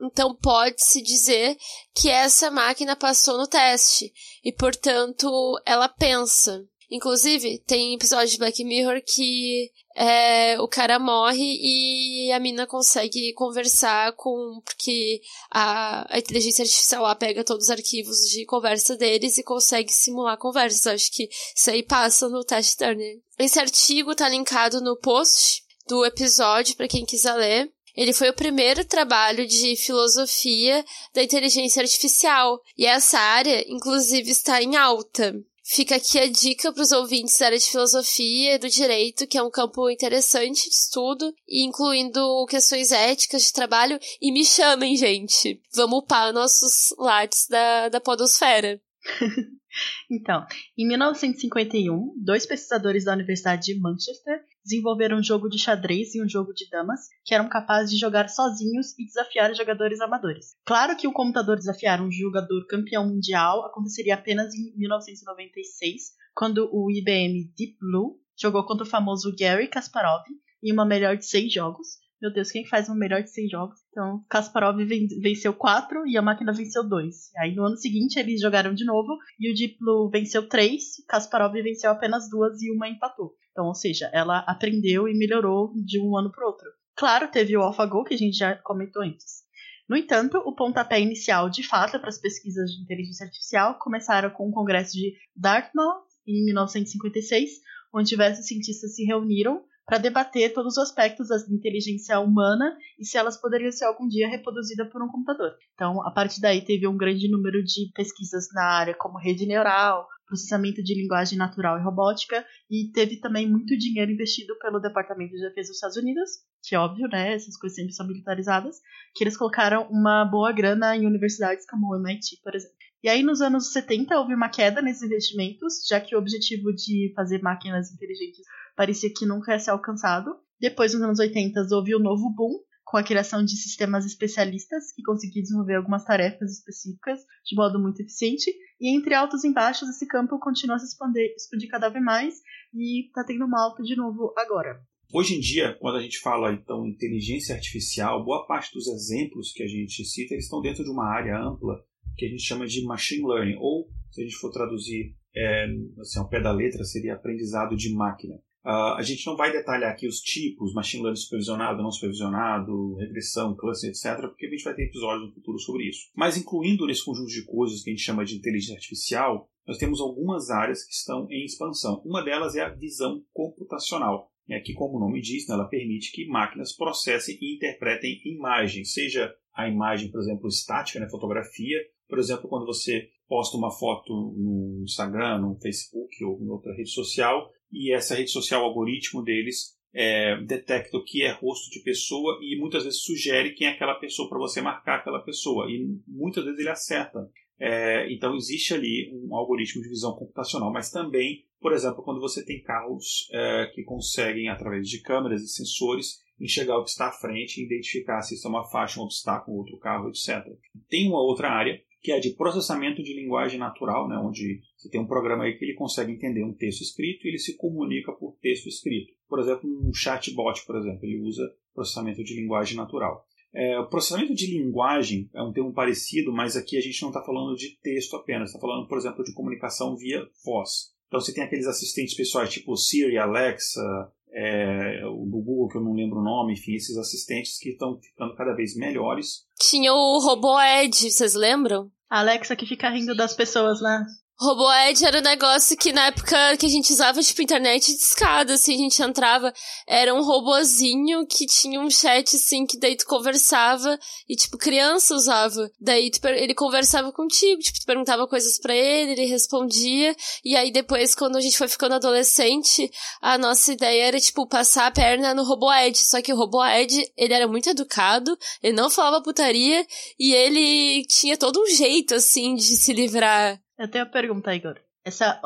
então pode-se dizer que essa máquina passou no teste e, portanto, ela pensa. Inclusive, tem episódio de Black Mirror que é, o cara morre e a mina consegue conversar com. Porque a, a inteligência artificial lá pega todos os arquivos de conversa deles e consegue simular conversas. Acho que isso aí passa no teste Turner. Esse artigo tá linkado no post do episódio para quem quiser ler. Ele foi o primeiro trabalho de filosofia da inteligência artificial. E essa área, inclusive, está em alta. Fica aqui a dica para os ouvintes da área de filosofia e do direito, que é um campo interessante de estudo, incluindo questões éticas de trabalho. E me chamem, gente! Vamos upar nossos lattes da, da podosfera. então, em 1951, dois pesquisadores da Universidade de Manchester desenvolveram um jogo de xadrez e um jogo de damas que eram capazes de jogar sozinhos e desafiar jogadores amadores. Claro que o computador desafiar um jogador campeão mundial aconteceria apenas em 1996, quando o IBM Deep Blue jogou contra o famoso Gary Kasparov em uma melhor de seis jogos. Meu Deus, quem faz uma melhor de seis jogos? Então, Kasparov venceu quatro e a máquina venceu dois. Aí no ano seguinte eles jogaram de novo e o Blue venceu três, Kasparov venceu apenas duas e uma empatou. Então, ou seja, ela aprendeu e melhorou de um ano para o outro. Claro, teve o AlphaGo, que a gente já comentou antes. No entanto, o pontapé inicial, de fato, para as pesquisas de inteligência artificial começaram com o congresso de Dartmouth, em 1956, onde diversos cientistas se reuniram para debater todos os aspectos da inteligência humana e se elas poderiam ser algum dia reproduzidas por um computador. Então, a partir daí, teve um grande número de pesquisas na área, como rede neural, processamento de linguagem natural e robótica, e teve também muito dinheiro investido pelo Departamento de Defesa dos Estados Unidos, que é óbvio, né, essas coisas sempre são militarizadas, que eles colocaram uma boa grana em universidades como o MIT, por exemplo. E aí, nos anos 70, houve uma queda nesses investimentos, já que o objetivo de fazer máquinas inteligentes parecia que nunca ia ser alcançado. Depois, nos anos 80, houve o um novo boom, com a criação de sistemas especialistas que conseguiam desenvolver algumas tarefas específicas de modo muito eficiente. E entre altos e baixos, esse campo continua a se expandir, expandir cada vez mais e está tendo uma alta de novo agora. Hoje em dia, quando a gente fala então inteligência artificial, boa parte dos exemplos que a gente cita eles estão dentro de uma área ampla que a gente chama de machine learning, ou se a gente for traduzir é, assim, ao pé da letra, seria aprendizado de máquina. Uh, a gente não vai detalhar aqui os tipos, machine learning supervisionado, não supervisionado, regressão, cluster, etc., porque a gente vai ter episódios no futuro sobre isso. Mas incluindo nesse conjunto de coisas que a gente chama de inteligência artificial, nós temos algumas áreas que estão em expansão. Uma delas é a visão computacional, né, que, como o nome diz, né, ela permite que máquinas processem e interpretem imagens, seja a imagem, por exemplo, estática, né, fotografia, por exemplo, quando você posta uma foto no Instagram, no Facebook ou em outra rede social, e essa rede social, o algoritmo deles, é, detecta o que é rosto de pessoa e muitas vezes sugere quem é aquela pessoa para você marcar aquela pessoa. E muitas vezes ele acerta. É, então existe ali um algoritmo de visão computacional, mas também, por exemplo, quando você tem carros é, que conseguem, através de câmeras e sensores, enxergar o que está à frente identificar se isso é uma faixa, um obstáculo, outro carro, etc. Tem uma outra área que é de processamento de linguagem natural, né, onde você tem um programa aí que ele consegue entender um texto escrito e ele se comunica por texto escrito. Por exemplo, um chatbot, por exemplo, ele usa processamento de linguagem natural. É, o processamento de linguagem é um termo parecido, mas aqui a gente não está falando de texto apenas, está falando, por exemplo, de comunicação via voz. Então você tem aqueles assistentes pessoais tipo Siri, Alexa, é, o do Google, que eu não lembro o nome, enfim, esses assistentes que estão ficando cada vez melhores. Tinha o robô Ed, vocês lembram? A Alexa que fica rindo das pessoas, né? RoboEd era um negócio que na época que a gente usava, tipo, internet de escada, assim, a gente entrava, era um robozinho que tinha um chat, assim, que daí tu conversava e, tipo, criança usava. Daí tu, ele conversava contigo, tipo, tu perguntava coisas para ele, ele respondia, e aí depois, quando a gente foi ficando adolescente, a nossa ideia era, tipo, passar a perna no RoboEd, só que o RoboEd, ele era muito educado, ele não falava putaria, e ele tinha todo um jeito, assim, de se livrar eu tenho uma pergunta, Igor. Essa,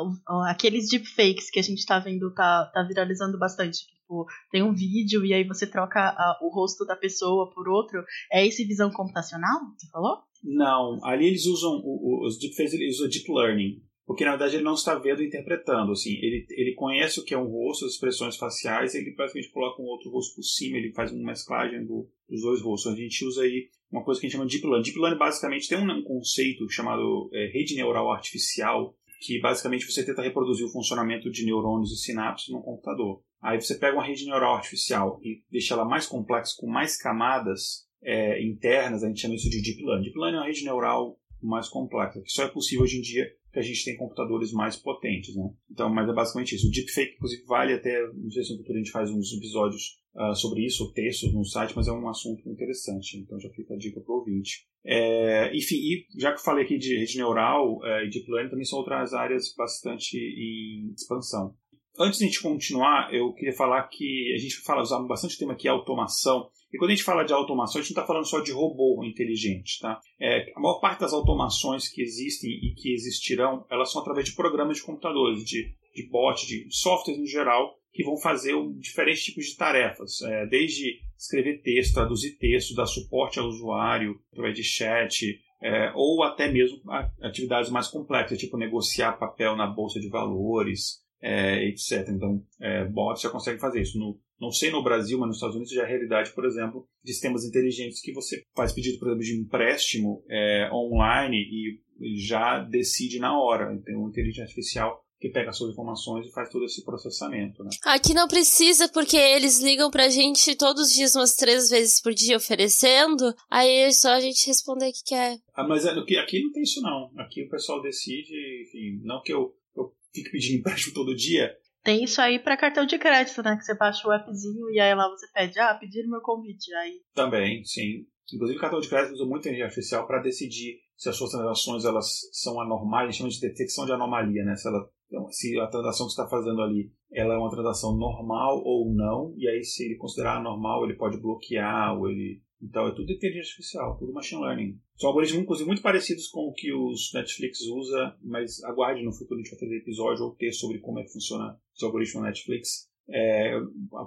aqueles deepfakes que a gente tá vendo tá, tá viralizando bastante. Tipo, tem um vídeo e aí você troca a, o rosto da pessoa por outro. É esse visão computacional? Você falou? Não, ali eles usam os deepfakes, eles usam deep learning. Porque na verdade ele não está vendo e interpretando. Assim, ele, ele conhece o que é um rosto, as expressões faciais, ele basicamente coloca um outro rosto por cima, ele faz uma mesclagem do, dos dois rostos. A gente usa aí uma coisa que a gente chama de Deep Learning. Deep Learning basicamente tem um conceito chamado é, rede neural artificial, que basicamente você tenta reproduzir o funcionamento de neurônios e sinapses no computador. Aí você pega uma rede neural artificial e deixa ela mais complexa, com mais camadas é, internas, a gente chama isso de Deep Learning. Deep Learning é uma rede neural mais complexa, que só é possível hoje em dia que a gente tem computadores mais potentes, né? Então, mas é basicamente isso. O deepfake, inclusive, vale até, não sei se no futuro a gente faz uns episódios uh, sobre isso, ou textos no site, mas é um assunto interessante, então já fica a dica para o ouvinte. É, enfim, e já que eu falei aqui de rede neural é, e deep learning, também são outras áreas bastante em expansão. Antes de a gente continuar, eu queria falar que a gente fala, usar bastante tema aqui, automação, e quando a gente fala de automação, a gente não está falando só de robô inteligente. Tá? É, a maior parte das automações que existem e que existirão, elas são através de programas de computadores, de, de bot, de softwares em geral, que vão fazer um, diferentes tipos de tarefas, é, desde escrever texto, traduzir texto, dar suporte ao usuário através de chat, é, ou até mesmo atividades mais complexas, tipo negociar papel na bolsa de valores, é, etc. Então, é, bots já conseguem fazer isso. No, não sei no Brasil, mas nos Estados Unidos já é realidade, por exemplo, de sistemas inteligentes que você faz pedido, por exemplo, de empréstimo é, online e já decide na hora. Tem uma inteligência artificial que pega suas informações e faz todo esse processamento. Né? Aqui não precisa, porque eles ligam pra gente todos os dias, umas três vezes por dia, oferecendo, aí é só a gente responder o que quer. Ah, mas aqui, é, aqui não tem isso não. Aqui o pessoal decide, enfim, não que eu, eu fique pedindo empréstimo todo dia, tem isso aí para cartão de crédito, né? Que você baixa o appzinho e aí lá você pede, ah, pedir meu convite. Aí... Também, sim. Inclusive, o cartão de crédito usa muito inteligência artificial para decidir se as suas transações elas são anormais, a gente chama de detecção de anomalia, né? Se, ela, então, se a transação que você está fazendo ali ela é uma transação normal ou não, e aí se ele considerar anormal, ele pode bloquear ou ele então é tudo inteligência artificial, tudo machine learning. São algoritmos, inclusive, muito parecidos com o que os Netflix usa, mas aguarde no futuro a gente vai fazer episódio ou texto sobre como é que funciona os algoritmos Netflix. É,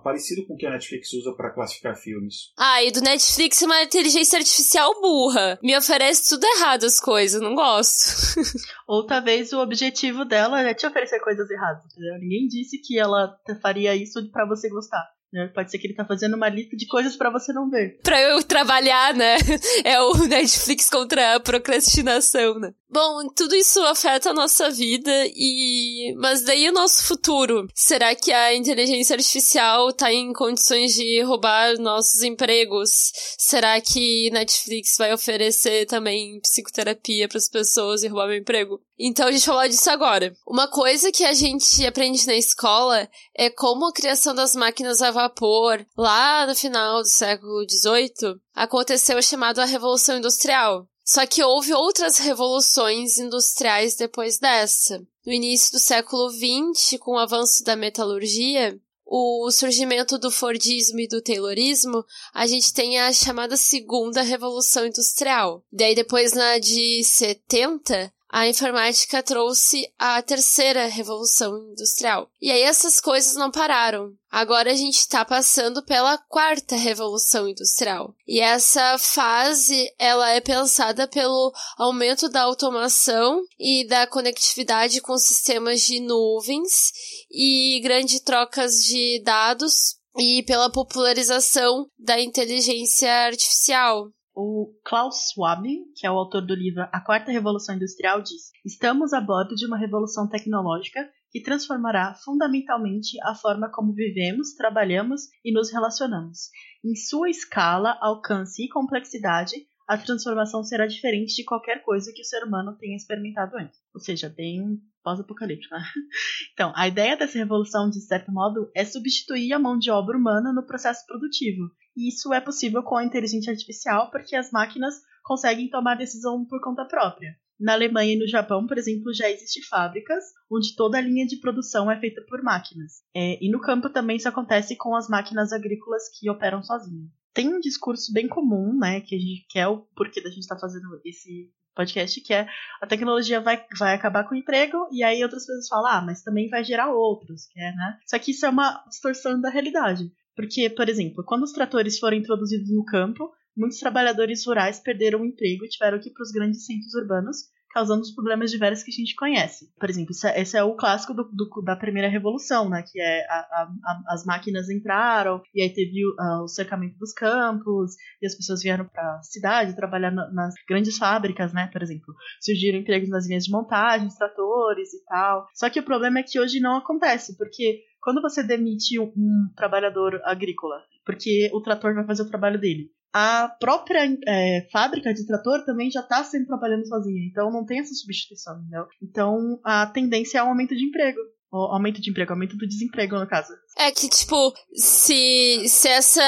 parecido com o que a Netflix usa para classificar filmes. Ah, e do Netflix é uma inteligência artificial burra. Me oferece tudo errado as coisas, não gosto. Ou talvez o objetivo dela é te oferecer coisas erradas, entendeu? Ninguém disse que ela faria isso para você gostar. Né? Pode ser que ele tá fazendo uma lista de coisas para você não ver. Pra eu trabalhar, né? É o Netflix contra a procrastinação, né? Bom, tudo isso afeta a nossa vida e mas daí o nosso futuro. Será que a inteligência artificial tá em condições de roubar nossos empregos? Será que Netflix vai oferecer também psicoterapia para as pessoas e roubar meu emprego? Então a gente falar disso agora. Uma coisa que a gente aprende na escola é como a criação das máquinas a vapor, lá no final do século XVIII, aconteceu chamado a Revolução Industrial. Só que houve outras revoluções industriais depois dessa. No início do século XX, com o avanço da metalurgia, o surgimento do Fordismo e do Taylorismo, a gente tem a chamada Segunda Revolução Industrial. Daí depois na de 70, a informática trouxe a terceira revolução industrial. E aí essas coisas não pararam. Agora a gente está passando pela quarta revolução industrial. E essa fase, ela é pensada pelo aumento da automação e da conectividade com sistemas de nuvens e grandes trocas de dados e pela popularização da inteligência artificial. O Klaus Schwab, que é o autor do livro A Quarta Revolução Industrial, diz: Estamos a bordo de uma revolução tecnológica que transformará fundamentalmente a forma como vivemos, trabalhamos e nos relacionamos. Em sua escala, alcance e complexidade, a transformação será diferente de qualquer coisa que o ser humano tenha experimentado antes. Ou seja, bem pós-apocalíptico. Né? Então, a ideia dessa revolução, de certo modo, é substituir a mão de obra humana no processo produtivo e isso é possível com a inteligência artificial porque as máquinas conseguem tomar decisão por conta própria. Na Alemanha e no Japão, por exemplo, já existem fábricas onde toda a linha de produção é feita por máquinas. É, e no campo também isso acontece com as máquinas agrícolas que operam sozinhas. Tem um discurso bem comum, né, que, a gente, que é o porquê da gente estar tá fazendo esse podcast, que é a tecnologia vai, vai acabar com o emprego, e aí outras pessoas falam, ah, mas também vai gerar outros, que é, né? Só que isso é uma distorção da realidade. Porque, por exemplo, quando os tratores foram introduzidos no campo, muitos trabalhadores rurais perderam o emprego e tiveram que ir para os grandes centros urbanos causando os problemas diversos que a gente conhece. Por exemplo, esse é, esse é o clássico do, do, da primeira revolução, né? Que é a, a, a, as máquinas entraram e aí teve o, o, cercamento dos campos e as pessoas vieram para a cidade trabalhar na, nas grandes fábricas, né? Por exemplo, surgiram empregos nas linhas de montagem, tratores e tal. Só que o problema é que hoje não acontece, porque quando você demite um, um trabalhador agrícola, porque o trator vai fazer o trabalho dele, a própria é, fábrica de trator também já está sempre trabalhando sozinha, então não tem essa substituição, entendeu? Então a tendência é o aumento de emprego. O aumento de emprego, aumento do desemprego, no caso. É que, tipo, se, se essa.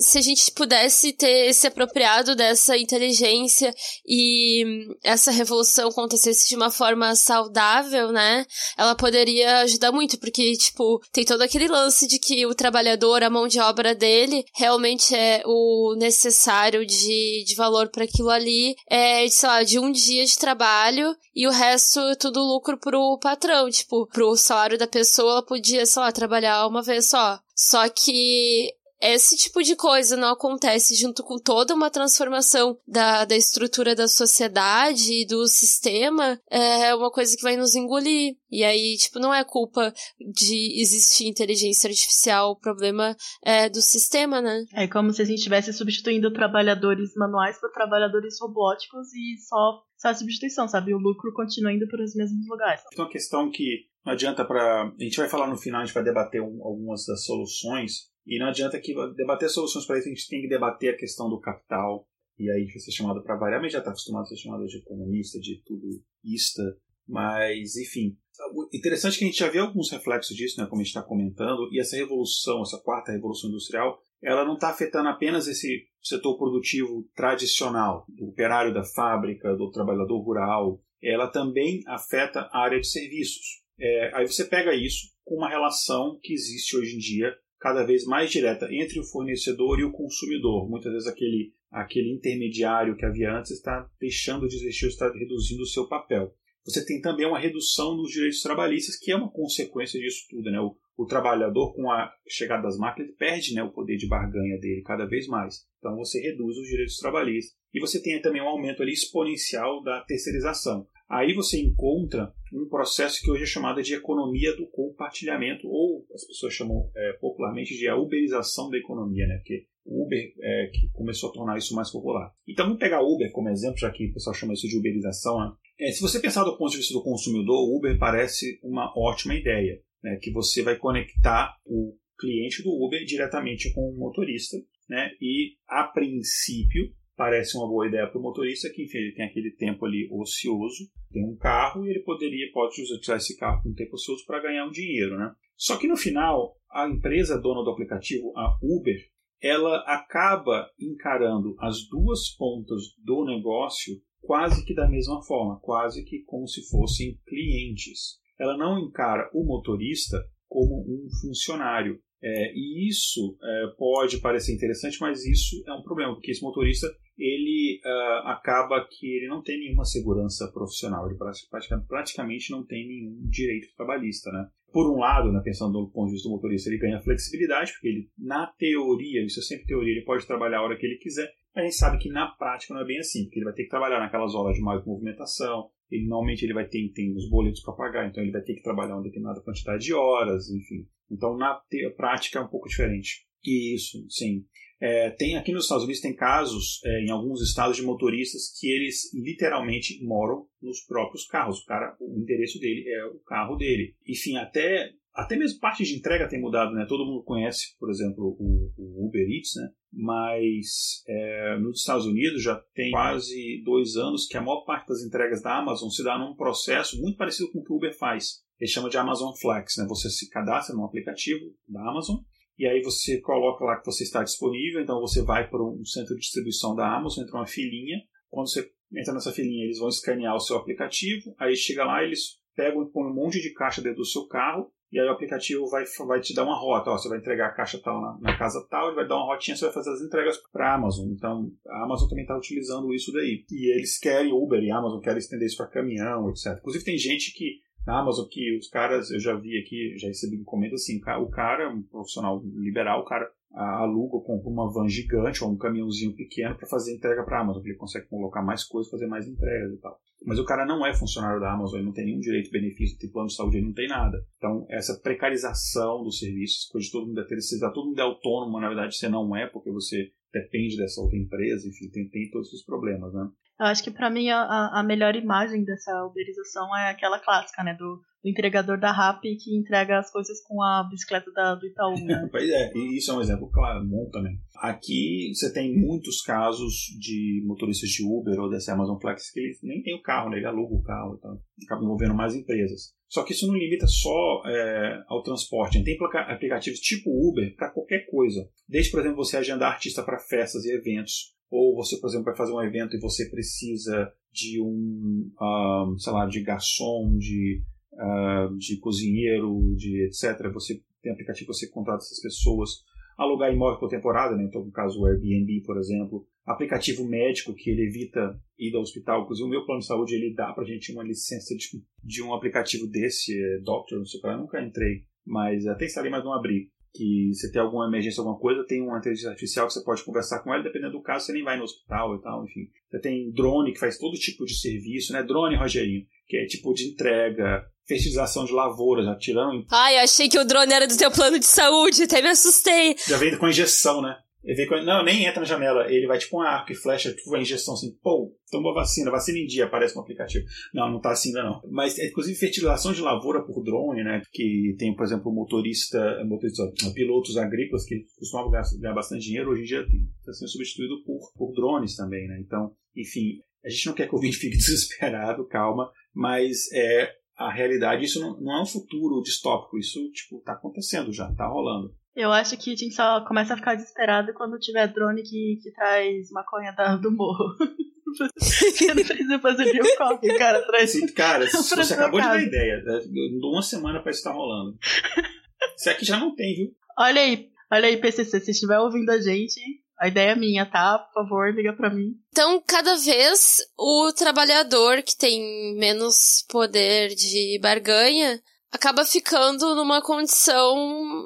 Se a gente pudesse ter se apropriado dessa inteligência e essa revolução acontecesse de uma forma saudável, né? Ela poderia ajudar muito, porque, tipo, tem todo aquele lance de que o trabalhador, a mão de obra dele, realmente é o necessário de, de valor para aquilo ali. É, sei lá, de um dia de trabalho e o resto tudo lucro pro patrão. Tipo, pro salário da pessoa, ela podia, sei lá, trabalhar trabalhar uma vez só. Só que esse tipo de coisa não acontece junto com toda uma transformação da, da estrutura da sociedade e do sistema, é uma coisa que vai nos engolir. E aí, tipo, não é culpa de existir inteligência artificial, o problema é do sistema, né? É como se a gente estivesse substituindo trabalhadores manuais por trabalhadores robóticos e só, só a substituição, sabe? O lucro continua indo para os mesmos lugares. Então, a questão que não adianta para. A gente vai falar no final, a gente vai debater um, algumas das soluções, e não adianta que debater soluções para isso, a gente tem que debater a questão do capital, e aí vai ser chamado para variar, mas já está acostumado a ser chamado de comunista, de tudo ista, mas enfim. Interessante é que a gente já vê alguns reflexos disso, né, como a gente está comentando, e essa revolução, essa quarta revolução industrial, ela não está afetando apenas esse setor produtivo tradicional, do operário da fábrica, do trabalhador rural, ela também afeta a área de serviços. É, aí você pega isso com uma relação que existe hoje em dia cada vez mais direta entre o fornecedor e o consumidor. Muitas vezes aquele, aquele intermediário que havia antes está deixando de existir, está reduzindo o seu papel. Você tem também uma redução nos direitos trabalhistas, que é uma consequência disso tudo. Né? O, o trabalhador, com a chegada das máquinas, perde né, o poder de barganha dele cada vez mais. Então você reduz os direitos trabalhistas. E você tem também um aumento ali exponencial da terceirização. Aí você encontra um processo que hoje é chamado de economia do compartilhamento, ou as pessoas chamam é, popularmente de a uberização da economia, né? Porque o Uber é, que começou a tornar isso mais popular. Então vamos pegar Uber como exemplo, já que o pessoal chama isso de uberização. Né? É, se você pensar do ponto de vista do consumidor, Uber parece uma ótima ideia, né? que você vai conectar o cliente do Uber diretamente com o motorista, né? e a princípio parece uma boa ideia para o motorista que, enfim, ele tem aquele tempo ali ocioso, tem um carro e ele poderia, pode usar esse carro com tempo ocioso para ganhar um dinheiro, né? Só que no final, a empresa dona do aplicativo, a Uber, ela acaba encarando as duas pontas do negócio quase que da mesma forma, quase que como se fossem clientes. Ela não encara o motorista como um funcionário. É, e isso é, pode parecer interessante, mas isso é um problema, porque esse motorista ele uh, acaba que ele não tem nenhuma segurança profissional, ele praticamente, não tem nenhum direito trabalhista, né? Por um lado, né, pensando do ponto de vista do motorista, ele ganha flexibilidade, porque ele, na teoria, isso é sempre teoria, ele pode trabalhar a hora que ele quiser, mas a gente sabe que na prática não é bem assim, porque ele vai ter que trabalhar naquelas horas de mais movimentação, ele normalmente ele vai ter tem os boletos para pagar, então ele vai ter que trabalhar uma determinada quantidade de horas, enfim. Então na prática é um pouco diferente. Isso, sim. É, tem aqui nos Estados Unidos tem casos é, em alguns estados de motoristas que eles literalmente moram nos próprios carros. O cara, o endereço dele é o carro dele. Enfim, até até mesmo parte de entrega tem mudado, né? Todo mundo conhece, por exemplo, o, o Uber Eats, né? Mas é, nos Estados Unidos já tem quase dois anos que a maior parte das entregas da Amazon se dá num processo muito parecido com o que o Uber faz. Ele chama de Amazon Flex, né? Você se cadastra num aplicativo da Amazon e aí você coloca lá que você está disponível, então você vai para um centro de distribuição da Amazon, entra uma filinha, quando você entra nessa filinha eles vão escanear o seu aplicativo, aí chega lá eles pegam e põem um monte de caixa dentro do seu carro, e aí o aplicativo vai, vai te dar uma rota, ó, você vai entregar a caixa tal na, na casa tal, ele vai dar uma rotinha, você vai fazer as entregas para a Amazon. Então a Amazon também está utilizando isso daí. E eles querem, Uber e Amazon querem estender isso para caminhão, etc. Inclusive tem gente que na Amazon que os caras, eu já vi aqui, já recebi encomenda assim, o cara, um profissional liberal, o cara aluga com uma van gigante ou um caminhãozinho pequeno para fazer entrega para a Amazon, porque ele consegue colocar mais coisas, fazer mais entregas e tal. Mas o cara não é funcionário da Amazon, ele não tem nenhum direito benefício, tem plano de saúde, ele não tem nada. Então, essa precarização dos serviços, coisa todo mundo é terceirizado, todo mundo é autônomo, na verdade você não é, porque você depende dessa outra empresa, enfim, tem, tem todos esses problemas, né? Eu acho que para mim a, a melhor imagem dessa uberização é aquela clássica, né? Do, do entregador da RAP que entrega as coisas com a bicicleta da, do Itaú. Né? pois é, e isso é um exemplo claro, bom também. Aqui você tem muitos casos de motoristas de Uber ou dessa Amazon Flex que eles nem tem o carro, né? ele aluga o carro, então acaba envolvendo mais empresas. Só que isso não limita só é, ao transporte. Tem aplicativos tipo Uber para qualquer coisa. Desde, por exemplo, você agendar artista para festas e eventos ou você, por exemplo, vai fazer um evento e você precisa de um, um sei lá, de garçom, de, uh, de cozinheiro, de etc. Você tem aplicativo que você contrata essas pessoas. Alugar imóvel por temporada, né? então no caso o Airbnb, por exemplo. Aplicativo médico que ele evita ir ao hospital. Inclusive o meu plano de saúde ele dá pra gente uma licença de, de um aplicativo desse, é, Doctor, não sei qual, eu nunca entrei, mas até instalei, mas não abri que você tem alguma emergência, alguma coisa, tem uma inteligência artificial que você pode conversar com ela, dependendo do caso, você nem vai no hospital e tal, enfim. Você tem drone que faz todo tipo de serviço, né? Drone, Rogerinho, que é tipo de entrega, fertilização de lavouras, já tirando. Ai, eu achei que o drone era do teu plano de saúde, até me assustei. Já vem com injeção, né? Ele vem com... Não, nem entra na janela. Ele vai tipo um arco e flecha, tipo uma injeção assim, pô, tomou vacina, vacina em dia, aparece no aplicativo. Não, não tá assim ainda não. Mas, inclusive, fertilização de lavoura por drone, né? Que tem, por exemplo, motorista, motorista pilotos agrícolas que costumavam ganhar bastante dinheiro, hoje em dia está sendo substituído por, por drones também, né? Então, enfim, a gente não quer que o ouvinte fique desesperado, calma, mas é a realidade, isso não, não é um futuro distópico, isso, tipo, tá acontecendo já, tá rolando. Eu acho que a gente só começa a ficar desesperado quando tiver drone que, que traz maconha da, do morro. Você não precisa fazer coque, cara, traz. Sim, cara, você acabou casa. de dar ideia. Eu dou uma semana pra isso estar rolando. Isso aqui já não tem, viu? Olha aí, olha aí, PCC, se estiver ouvindo a gente, a ideia é minha, tá? Por favor, liga pra mim. Então, cada vez o trabalhador que tem menos poder de barganha acaba ficando numa condição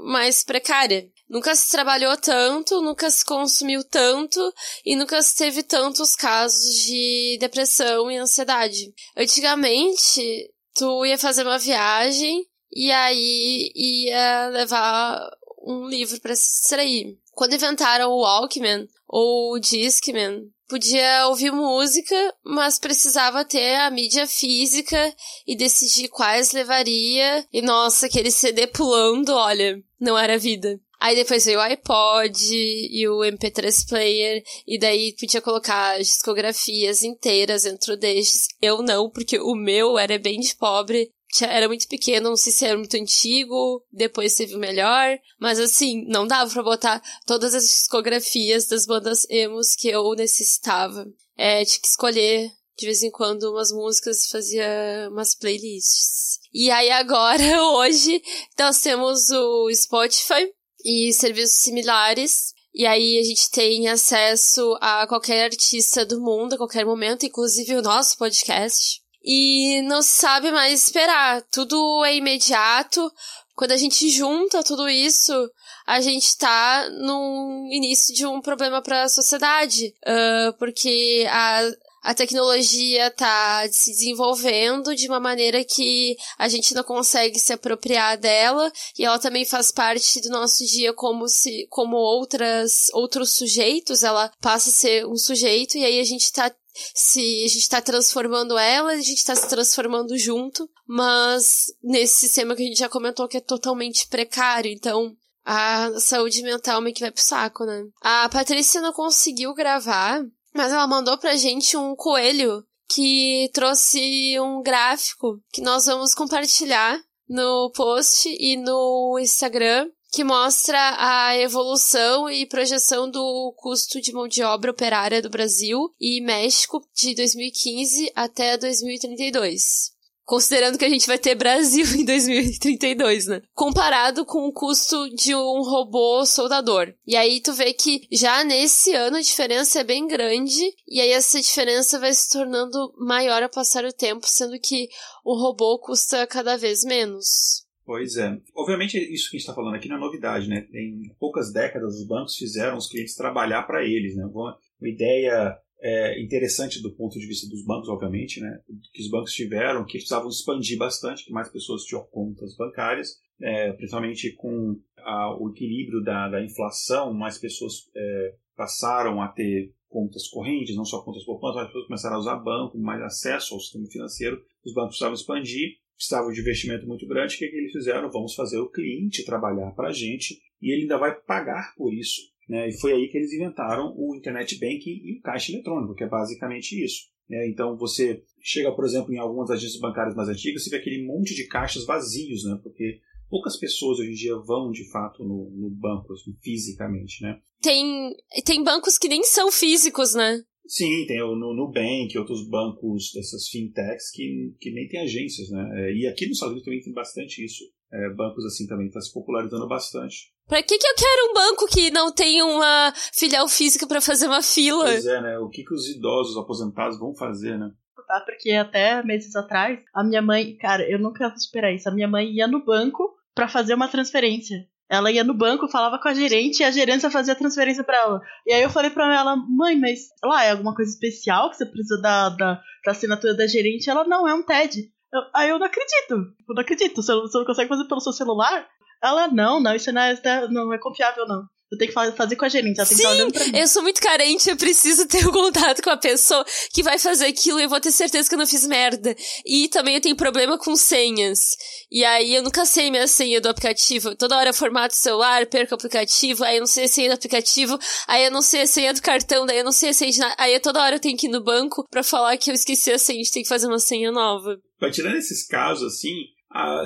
mais precária. Nunca se trabalhou tanto, nunca se consumiu tanto e nunca se teve tantos casos de depressão e ansiedade. Antigamente, tu ia fazer uma viagem e aí ia levar um livro para se distrair. Quando inventaram o Walkman ou o Discman, podia ouvir música, mas precisava ter a mídia física e decidir quais levaria. E nossa, aquele CD pulando, olha, não era vida. Aí depois veio o iPod e o MP3 player, e daí podia colocar discografias inteiras dentro destes. Eu não, porque o meu era bem de pobre era muito pequeno, não sei se era muito antigo, depois teve o melhor, mas assim, não dava para botar todas as discografias das bandas emos que eu necessitava. É, tinha que escolher de vez em quando umas músicas e fazia umas playlists. E aí agora, hoje, nós temos o Spotify e serviços similares. E aí a gente tem acesso a qualquer artista do mundo a qualquer momento, inclusive o nosso podcast e não se sabe mais esperar. Tudo é imediato. Quando a gente junta tudo isso, a gente tá no início de um problema para a sociedade, uh, porque a, a tecnologia tá se desenvolvendo de uma maneira que a gente não consegue se apropriar dela e ela também faz parte do nosso dia como se como outras outros sujeitos, ela passa a ser um sujeito e aí a gente tá se a gente está transformando ela, a gente está se transformando junto, mas nesse sistema que a gente já comentou que é totalmente precário, então a saúde mental meio que vai pro saco, né? A Patrícia não conseguiu gravar, mas ela mandou pra gente um coelho que trouxe um gráfico que nós vamos compartilhar no post e no Instagram que mostra a evolução e projeção do custo de mão de obra operária do Brasil e México de 2015 até 2032 considerando que a gente vai ter Brasil em 2032, né? Comparado com o custo de um robô soldador. E aí tu vê que já nesse ano a diferença é bem grande, e aí essa diferença vai se tornando maior ao passar o tempo, sendo que o robô custa cada vez menos. Pois é. Obviamente, isso que a gente está falando aqui não é novidade, né? Em poucas décadas, os bancos fizeram os clientes trabalhar para eles, né? Uma ideia é, interessante do ponto de vista dos bancos, obviamente, né? Que os bancos tiveram, que precisavam expandir bastante, que mais pessoas tinham contas bancárias, é, principalmente com a, o equilíbrio da, da, inflação, mais pessoas é, passaram a ter contas correntes, não só contas poupança, mas pessoas começaram a usar banco, mais acesso ao sistema financeiro, os bancos precisavam expandir, precisavam de investimento muito grande, o que, que eles fizeram? Vamos fazer o cliente trabalhar para a gente e ele ainda vai pagar por isso. Né? E foi aí que eles inventaram o Internet Banking e o caixa eletrônico, que é basicamente isso. Né? Então você chega, por exemplo, em algumas agências bancárias mais antigas, você vê aquele monte de caixas vazios, né? porque poucas pessoas hoje em dia vão de fato no, no banco, assim, fisicamente. Né? Tem, tem bancos que nem são físicos, né? Sim, tem o Nubank outros bancos dessas fintechs que, que nem tem agências, né? É, e aqui nos Estados Unidos também tem bastante isso. É, bancos assim também está se popularizando bastante. Pra que, que eu quero um banco que não tem uma filial física para fazer uma fila? Pois é, né? O que, que os idosos aposentados vão fazer, né? Tá, porque até meses atrás, a minha mãe, cara, eu nunca esperar isso. A minha mãe ia no banco para fazer uma transferência. Ela ia no banco, falava com a gerente e a gerência fazia a transferência para ela. E aí eu falei pra ela, mãe, mas lá é alguma coisa especial que você precisa da, da, da assinatura da gerente? Ela, não, é um TED. Eu, aí eu não acredito. Eu não acredito. Você, você não consegue fazer pelo seu celular? Ela, não, não, isso não é, não é confiável, não. Eu tenho que fazer com a gerente, ela tem Sim, que estar olhando pra mim. Eu sou muito carente, eu preciso ter um contato com a pessoa que vai fazer aquilo e eu vou ter certeza que eu não fiz merda. E também eu tenho problema com senhas. E aí eu nunca sei minha senha do aplicativo. Toda hora eu formato o celular, perco o aplicativo, aí eu não sei a senha do aplicativo, aí eu não sei a senha do cartão, daí eu não sei a senha de nada. Aí toda hora eu tenho que ir no banco pra falar que eu esqueci a senha, a gente tem que fazer uma senha nova. Mas tirando esses casos assim, ah,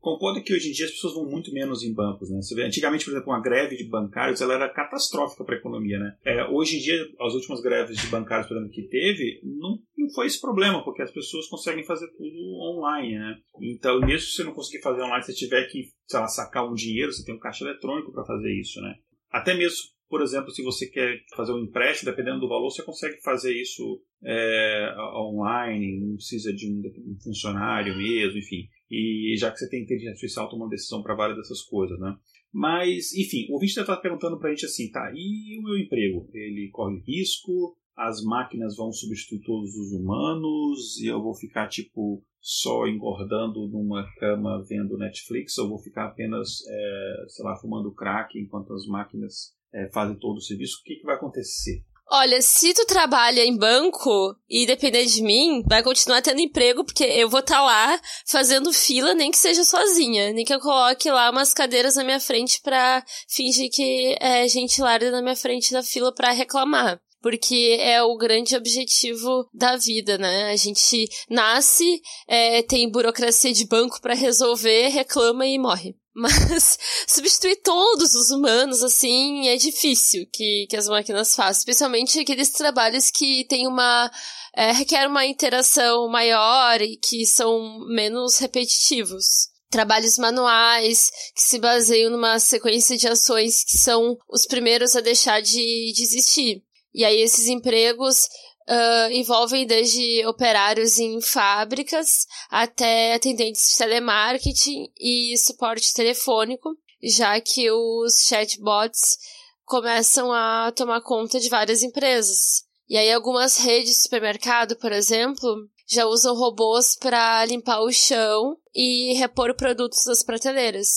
concorda que hoje em dia as pessoas vão muito menos em bancos, né? Vê, antigamente, por exemplo, uma greve de bancários ela era catastrófica para a economia, né? É, hoje em dia, as últimas greves de bancários, por exemplo, que teve, não, não foi esse problema, porque as pessoas conseguem fazer tudo online, né? Então, mesmo se você não conseguir fazer online, se você tiver que, sei lá, sacar um dinheiro, você tem um caixa eletrônico para fazer isso, né? Até mesmo por exemplo, se você quer fazer um empréstimo, dependendo do valor, você consegue fazer isso é, online, não precisa de um, funcionário mesmo, enfim. E já que você tem inteligência artificial tomando decisão para várias dessas coisas, né? Mas, enfim, o ouvinte está perguntando para a gente assim, tá, e o meu emprego? Ele corre risco? As máquinas vão substituir todos os humanos? E eu vou ficar, tipo, só engordando numa cama vendo Netflix? Ou vou ficar apenas, é, sei lá, fumando crack enquanto as máquinas é, fazem todo o serviço? O que, que vai acontecer? Olha, se tu trabalha em banco e depender de mim, vai continuar tendo emprego, porque eu vou estar tá lá fazendo fila, nem que seja sozinha. Nem que eu coloque lá umas cadeiras na minha frente pra fingir que é gente larga na minha frente da fila pra reclamar porque é o grande objetivo da vida, né? A gente nasce, é, tem burocracia de banco para resolver, reclama e morre. Mas substituir todos os humanos, assim, é difícil que, que as máquinas façam. Especialmente aqueles trabalhos que tem uma. É, requer uma interação maior e que são menos repetitivos. Trabalhos manuais que se baseiam numa sequência de ações que são os primeiros a deixar de, de existir. E aí esses empregos uh, envolvem desde operários em fábricas até atendentes de telemarketing e suporte telefônico, já que os chatbots começam a tomar conta de várias empresas. E aí algumas redes de supermercado, por exemplo, já usam robôs para limpar o chão e repor produtos das prateleiras,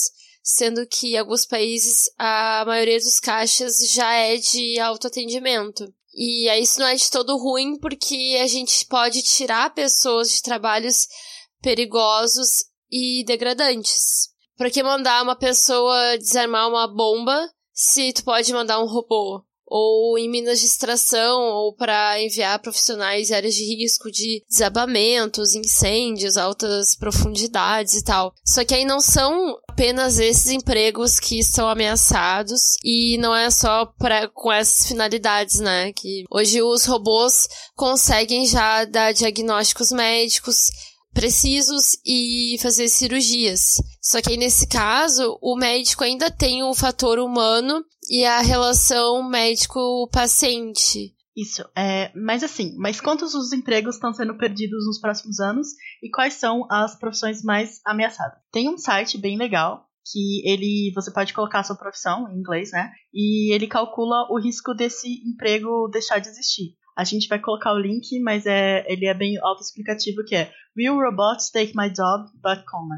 sendo que em alguns países a maioria dos caixas já é de autoatendimento. E isso não é de todo ruim, porque a gente pode tirar pessoas de trabalhos perigosos e degradantes. Por que mandar uma pessoa desarmar uma bomba se tu pode mandar um robô? Ou em minas de extração, ou para enviar profissionais em áreas de risco de desabamentos, incêndios, altas profundidades e tal. Só que aí não são apenas esses empregos que estão ameaçados e não é só para com essas finalidades, né? Que hoje os robôs conseguem já dar diagnósticos médicos precisos e fazer cirurgias. Só que aí nesse caso, o médico ainda tem o fator humano e a relação médico-paciente. Isso, é, mas assim, mas quantos os empregos estão sendo perdidos nos próximos anos e quais são as profissões mais ameaçadas? Tem um site bem legal que ele você pode colocar a sua profissão em inglês, né? E ele calcula o risco desse emprego deixar de existir. A gente vai colocar o link, mas é, ele é bem autoexplicativo que é Will robots take my job.com.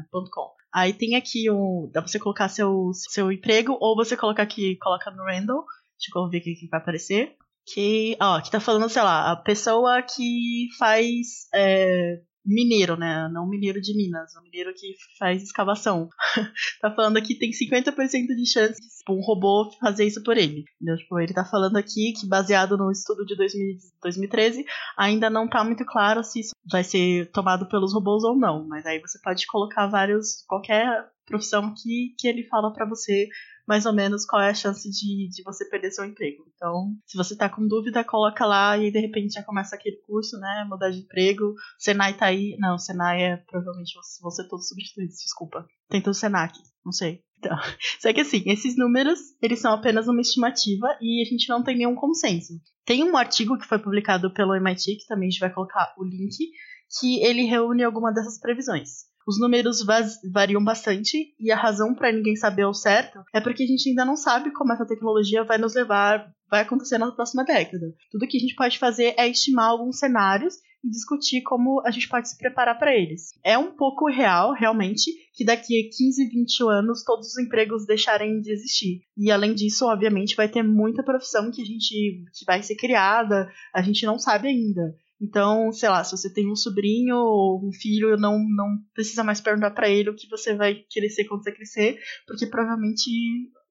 Aí tem aqui um, dá pra você colocar seu, seu emprego ou você colocar aqui, coloca no random. Deixa eu ver o que vai aparecer. Que, ó, que tá falando, sei lá, a pessoa que faz é, mineiro, né? Não mineiro de Minas, o mineiro que faz escavação. tá falando aqui tem 50% de chance de um robô fazer isso por ele. Entendeu? Tipo, ele tá falando aqui que baseado no estudo de 2000, 2013, ainda não tá muito claro se isso vai ser tomado pelos robôs ou não, mas aí você pode colocar vários qualquer profissão que, que ele fala para você mais ou menos qual é a chance de, de você perder seu emprego. Então, se você tá com dúvida, coloca lá e aí de repente já começa aquele curso, né? Mudar de emprego. Senai tá aí. Não, Senai é provavelmente você, você todos substituídos, desculpa. Tem todo Senac, não sei. Então, só que assim, esses números, eles são apenas uma estimativa e a gente não tem nenhum consenso. Tem um artigo que foi publicado pelo MIT, que também a gente vai colocar o link, que ele reúne alguma dessas previsões. Os números variam bastante e a razão para ninguém saber ao certo é porque a gente ainda não sabe como essa tecnologia vai nos levar, vai acontecer na próxima década. Tudo que a gente pode fazer é estimar alguns cenários e discutir como a gente pode se preparar para eles. É um pouco real, realmente, que daqui a 15, 20 anos todos os empregos deixarem de existir. E além disso, obviamente, vai ter muita profissão que a gente que vai ser criada, a gente não sabe ainda. Então, sei lá, se você tem um sobrinho ou um filho, não, não precisa mais perguntar para ele o que você vai querer ser quando você crescer, porque provavelmente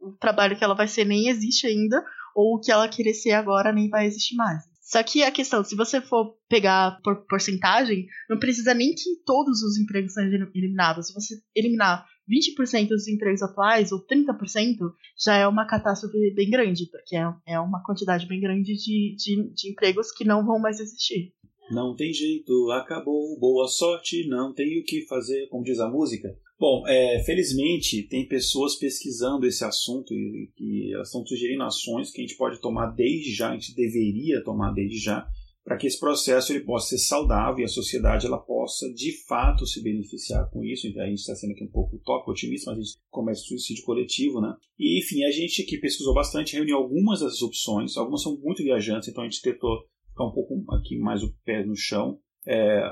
o trabalho que ela vai ser nem existe ainda, ou o que ela querer ser agora nem vai existir mais. Só que a questão, se você for pegar por porcentagem, não precisa nem que todos os empregos sejam eliminados. Se você eliminar 20% dos empregos atuais, ou 30%, já é uma catástrofe bem grande, porque é, é uma quantidade bem grande de, de, de empregos que não vão mais existir. Não tem jeito, acabou, boa sorte, não tem o que fazer, como diz a música. Bom, é, felizmente tem pessoas pesquisando esse assunto e que elas estão sugerindo ações que a gente pode tomar desde já, a gente deveria tomar desde já, para que esse processo ele possa ser saudável e a sociedade ela possa de fato se beneficiar com isso. Então, a gente está sendo aqui um pouco top otimista, mas a gente começa o suicídio coletivo, né? E enfim, a gente aqui pesquisou bastante, reuniu algumas das opções, algumas são muito viajantes, então a gente tentou ficar um pouco aqui mais o pé no chão. É,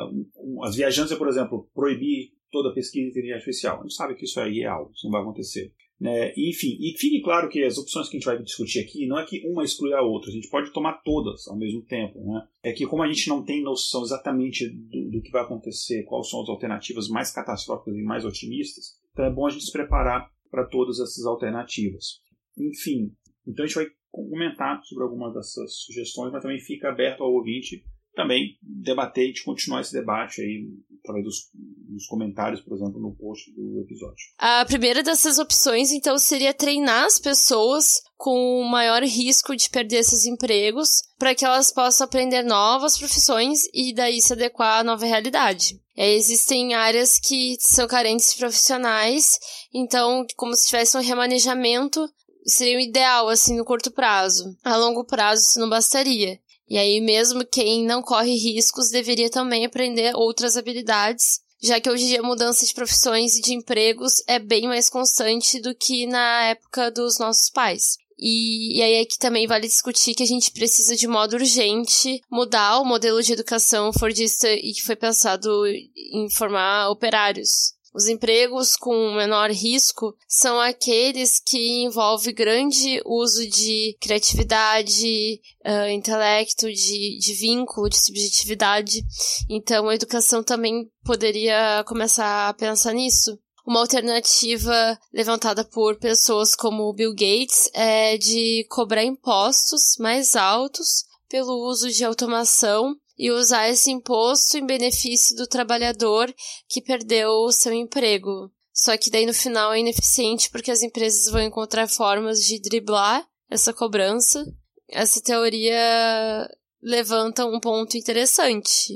as viajantes, por exemplo, proibir toda pesquisa de inteligência artificial. A gente sabe que isso aí é algo, isso não vai acontecer. Né? Enfim, e fique claro que as opções que a gente vai discutir aqui não é que uma exclui a outra, a gente pode tomar todas ao mesmo tempo. Né? É que, como a gente não tem noção exatamente do, do que vai acontecer, quais são as alternativas mais catastróficas e mais otimistas, então é bom a gente se preparar para todas essas alternativas. Enfim, então a gente vai comentar sobre algumas dessas sugestões, mas também fica aberto ao ouvinte também debater e de continuar esse debate aí através dos, dos, comentários, por exemplo, no post do episódio. A primeira dessas opções, então, seria treinar as pessoas com maior risco de perder esses empregos para que elas possam aprender novas profissões e daí se adequar à nova realidade. É, existem áreas que são carentes de profissionais, então, como se tivesse um remanejamento seria o ideal, assim, no curto prazo. A longo prazo, isso não bastaria. E aí, mesmo quem não corre riscos deveria também aprender outras habilidades, já que hoje em dia a mudança de profissões e de empregos é bem mais constante do que na época dos nossos pais. E, e aí é que também vale discutir que a gente precisa de modo urgente mudar o modelo de educação fordista e que foi pensado em formar operários. Os empregos com menor risco são aqueles que envolvem grande uso de criatividade, uh, intelecto, de, de vínculo, de subjetividade. Então, a educação também poderia começar a pensar nisso. Uma alternativa levantada por pessoas como Bill Gates é de cobrar impostos mais altos pelo uso de automação e usar esse imposto em benefício do trabalhador que perdeu o seu emprego. Só que daí no final é ineficiente porque as empresas vão encontrar formas de driblar essa cobrança. Essa teoria levanta um ponto interessante.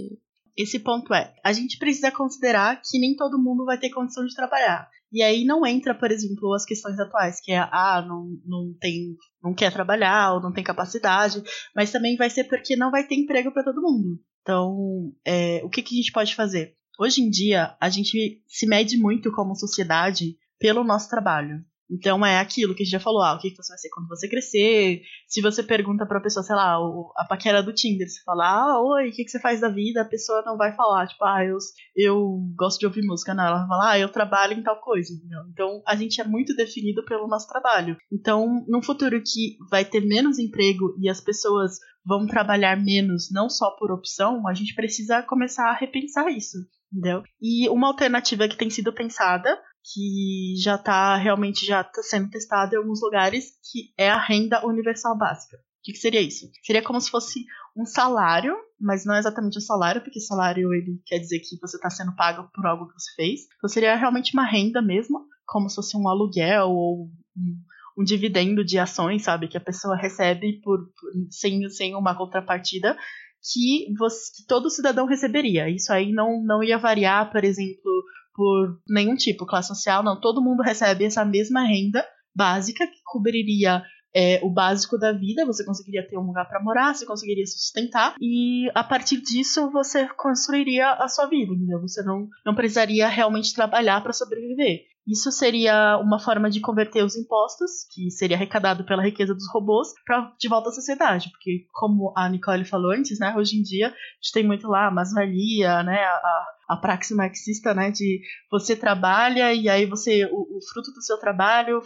esse ponto é: a gente precisa considerar que nem todo mundo vai ter condição de trabalhar. E aí não entra, por exemplo, as questões atuais, que é, ah, não, não tem, não quer trabalhar ou não tem capacidade, mas também vai ser porque não vai ter emprego para todo mundo. Então, é, o que, que a gente pode fazer? Hoje em dia, a gente se mede muito como sociedade pelo nosso trabalho. Então é aquilo que a gente já falou, ah, o que você vai ser quando você crescer. Se você pergunta pra pessoa, sei lá, a paquera do Tinder, você fala, ah, oi, o que você faz da vida? A pessoa não vai falar, tipo, ah, eu, eu gosto de ouvir música, não. Ela vai falar, ah, eu trabalho em tal coisa, entendeu? Então a gente é muito definido pelo nosso trabalho. Então, num futuro que vai ter menos emprego e as pessoas vão trabalhar menos, não só por opção, a gente precisa começar a repensar isso. Entendeu? E uma alternativa que tem sido pensada que já está realmente já tá sendo testado em alguns lugares, que é a renda universal básica. O que, que, seria isso? Seria como se fosse um salário, mas não é exatamente um salário, porque salário ele quer dizer que você está sendo pago por algo que você fez. Então seria realmente uma renda mesmo, como se fosse um aluguel ou um, um dividendo de ações, sabe? Que a pessoa recebe por, por sem, sem uma contrapartida que, você, que todo cidadão receberia. Isso aí não, não ia variar, por exemplo, por nenhum tipo, classe social, não. Todo mundo recebe essa mesma renda básica que cobriria é, o básico da vida, você conseguiria ter um lugar para morar, você conseguiria se sustentar e a partir disso você construiria a sua vida, entendeu? Você não, não precisaria realmente trabalhar para sobreviver. Isso seria uma forma de converter os impostos, que seria arrecadado pela riqueza dos robôs, para de volta à sociedade, porque como a Nicole falou antes, né, hoje em dia a gente tem muito lá a mais-valia, né, a, a praxe marxista, né, de você trabalha e aí você o, o, fruto do seu trabalho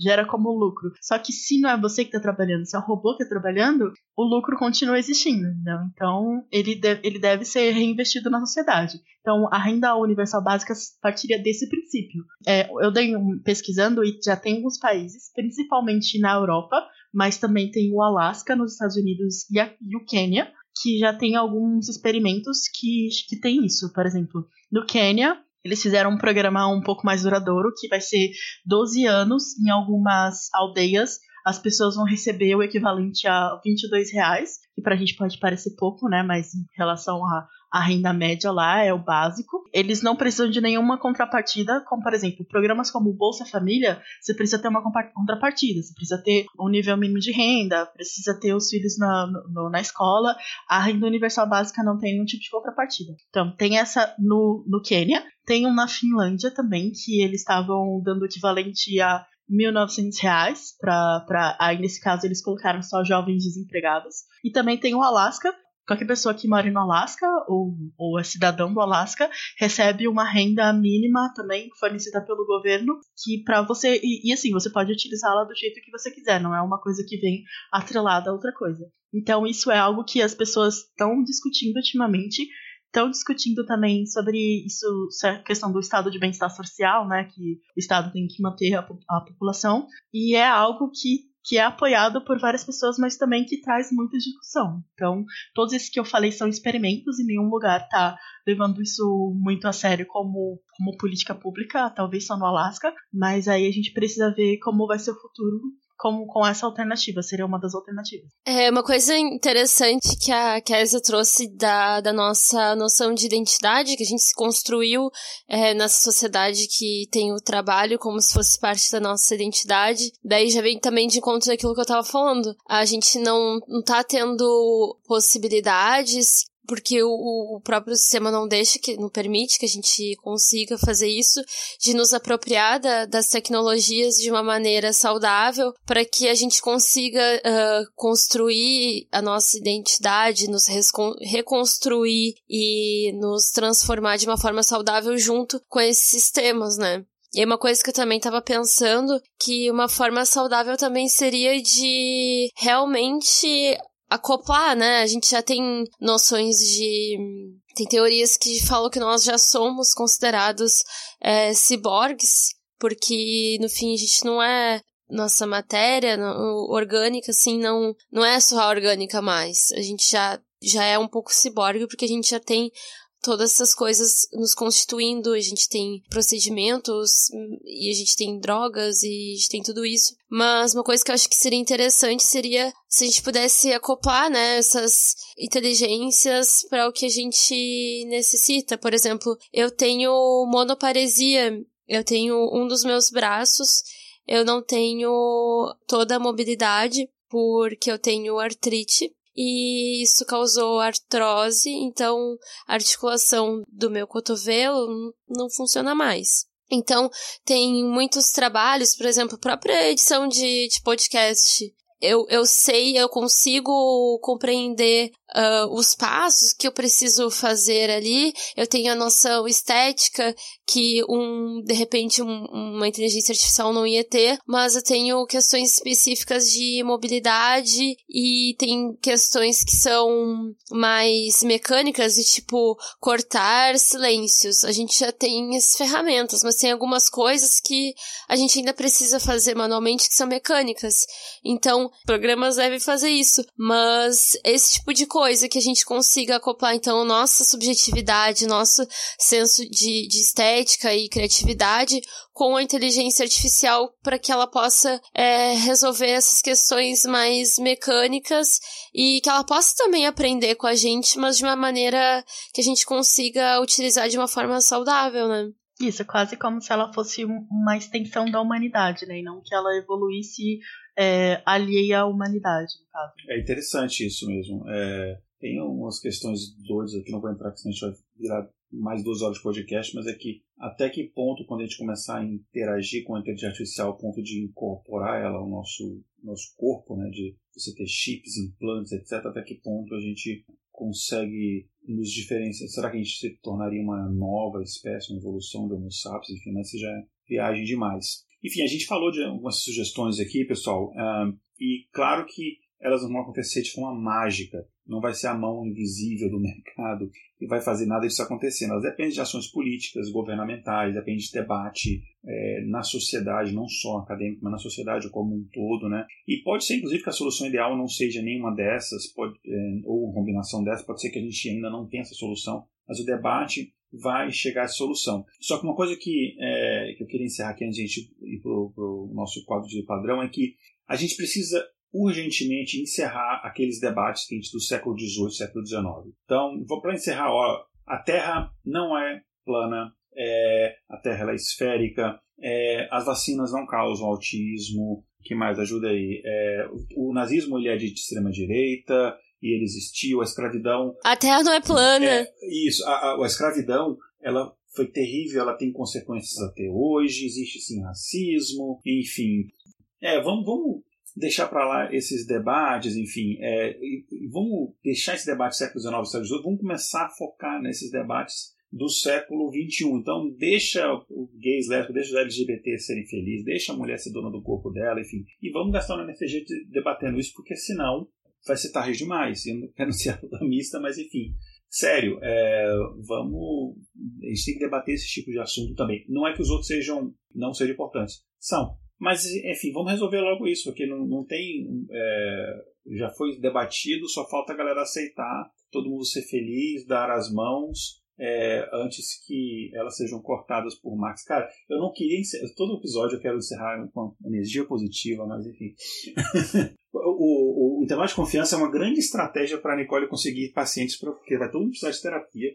gera como lucro. Só que se não é você que está trabalhando, se é o robô que está trabalhando, o lucro continua existindo, entendeu? Então ele, de, ele deve ser reinvestido na sociedade. Então a renda universal básica partiria desse princípio. É, eu dei um, pesquisando e já tem alguns países, principalmente na Europa, mas também tem o Alasca nos Estados Unidos e, a, e o Quênia, que já tem alguns experimentos que, que tem isso. Por exemplo, no Quênia, eles fizeram um programa um pouco mais duradouro, que vai ser 12 anos em algumas aldeias. As pessoas vão receber o equivalente a 22 reais, que pra gente pode parecer pouco, né? Mas em relação a, a renda média lá é o básico. Eles não precisam de nenhuma contrapartida, como por exemplo, programas como Bolsa Família, você precisa ter uma contrapartida, você precisa ter um nível mínimo de renda, precisa ter os filhos na, no, na escola. A renda universal básica não tem nenhum tipo de contrapartida. Então, tem essa no, no Quênia, tem um na Finlândia também, que eles estavam dando o equivalente a 1.900 reais, para aí nesse caso eles colocaram só jovens desempregados. E também tem o Alasca, qualquer pessoa que mora no Alasca ou, ou é cidadão do Alasca recebe uma renda mínima também fornecida pelo governo que para você e, e, assim você pode utilizá-la do jeito que você quiser não é uma coisa que vem atrelada a outra coisa. Então isso é algo que as pessoas estão discutindo ultimamente estão discutindo também sobre isso a questão do estado de bem-estar social né que o estado tem que manter a, a população e é algo que que é apoiado por várias pessoas, mas também que traz muita discussão. Então, todos esses que eu falei são experimentos e nenhum lugar está levando isso muito a sério como, como política pública, talvez só no Alasca, mas aí a gente precisa ver como vai ser o futuro com, com essa alternativa, seria uma das alternativas. É uma coisa interessante que a Kézia trouxe da, da nossa noção de identidade, que a gente se construiu é, nessa sociedade que tem o trabalho como se fosse parte da nossa identidade. Daí já vem também de encontro daquilo que eu tava falando. A gente não, não tá tendo possibilidades porque o, o, próprio sistema não deixa, que não permite que a gente consiga fazer isso, de nos apropriar da, das tecnologias de uma maneira saudável, para que a gente consiga uh, construir a nossa identidade, nos reconstruir e nos transformar de uma forma saudável junto com esses sistemas, né? E uma coisa que eu também estava pensando, que uma forma saudável também seria de realmente acoplar, né? A gente já tem noções de. Tem teorias que falam que nós já somos considerados é, ciborgues, porque no fim a gente não é. Nossa matéria orgânica, assim, não, não é só orgânica mais. A gente já, já é um pouco ciborgue, porque a gente já tem todas essas coisas nos constituindo, a gente tem procedimentos e a gente tem drogas e a gente tem tudo isso. Mas uma coisa que eu acho que seria interessante seria se a gente pudesse acoplar, né, essas inteligências para o que a gente necessita. Por exemplo, eu tenho monoparesia, eu tenho um dos meus braços, eu não tenho toda a mobilidade porque eu tenho artrite e isso causou artrose, então a articulação do meu cotovelo não funciona mais. Então, tem muitos trabalhos, por exemplo, própria edição de, de podcast eu, eu sei, eu consigo compreender uh, os passos que eu preciso fazer ali, eu tenho a noção estética que um, de repente, um, uma inteligência artificial não ia ter, mas eu tenho questões específicas de mobilidade e tem questões que são mais mecânicas e tipo cortar silêncios. A gente já tem as ferramentas, mas tem algumas coisas que a gente ainda precisa fazer manualmente que são mecânicas. Então, programas devem fazer isso, mas esse tipo de coisa que a gente consiga acoplar, então, nossa subjetividade, nosso senso de, de estética e criatividade com a inteligência artificial para que ela possa é, resolver essas questões mais mecânicas e que ela possa também aprender com a gente, mas de uma maneira que a gente consiga utilizar de uma forma saudável, né? Isso, quase como se ela fosse uma extensão da humanidade, né? E não que ela evoluísse é, alheia à humanidade, no caso. É interessante isso mesmo. É, tem umas questões doidas aqui, não vou entrar, senão a gente vai virar mais duas horas de podcast, mas é que até que ponto, quando a gente começar a interagir com a inteligência artificial, ao ponto de incorporar ela ao nosso, nosso corpo, né, de você ter chips, implantes, etc., até que ponto a gente consegue nos diferenciar? Será que a gente se tornaria uma nova espécie, uma evolução do Homo sapiens? Enfim, mas isso já é viagem demais. Enfim, a gente falou de algumas sugestões aqui, pessoal, uh, e claro que elas não vão acontecer de forma mágica. Não vai ser a mão invisível do mercado que vai fazer nada disso acontecendo. Elas dependem de ações políticas, governamentais, depende de debate é, na sociedade, não só acadêmica, mas na sociedade como um todo. Né? E pode ser, inclusive, que a solução ideal não seja nenhuma dessas, pode, é, ou uma combinação dessas, pode ser que a gente ainda não tenha essa solução, mas o debate vai chegar à solução. Só que uma coisa que, é, que eu queria encerrar aqui antes de a gente ir para o nosso quadro de padrão é que a gente precisa urgentemente encerrar aqueles debates que a gente do século XVIII, século XIX. Então, para encerrar, ó, a Terra não é plana, é, a Terra é esférica, é, as vacinas não causam autismo, que mais ajuda aí? É, o, o, nazismo ele é de extrema direita e ele existiu, a escravidão. A Terra não é plana. É, isso, a, a, a escravidão ela foi terrível, ela tem consequências até hoje, existe sim racismo, enfim. É, vamos, vamos deixar para lá esses debates, enfim, é, vamos deixar esse debate século XIX século XVIII, vamos começar a focar nesses debates do século XXI. Então, deixa o gays, lésbicos, deixa os LGBT serem felizes, deixa a mulher ser dona do corpo dela, enfim, e vamos gastar uma MFG debatendo isso, porque senão vai ser tarde demais. Eu não quero ser alarmista, mas enfim, sério, é, vamos. A gente tem que debater esse tipo de assunto também. Não é que os outros sejam não sejam importantes, são. Mas, enfim, vamos resolver logo isso, porque não, não tem. É, já foi debatido, só falta a galera aceitar, todo mundo ser feliz, dar as mãos. É, antes que elas sejam cortadas por Max. Cara, eu não queria encerrar, todo episódio eu quero encerrar com energia positiva, mas enfim. o, o, o intervalo de confiança é uma grande estratégia para a Nicole conseguir pacientes, porque vai todo mundo precisar de terapia.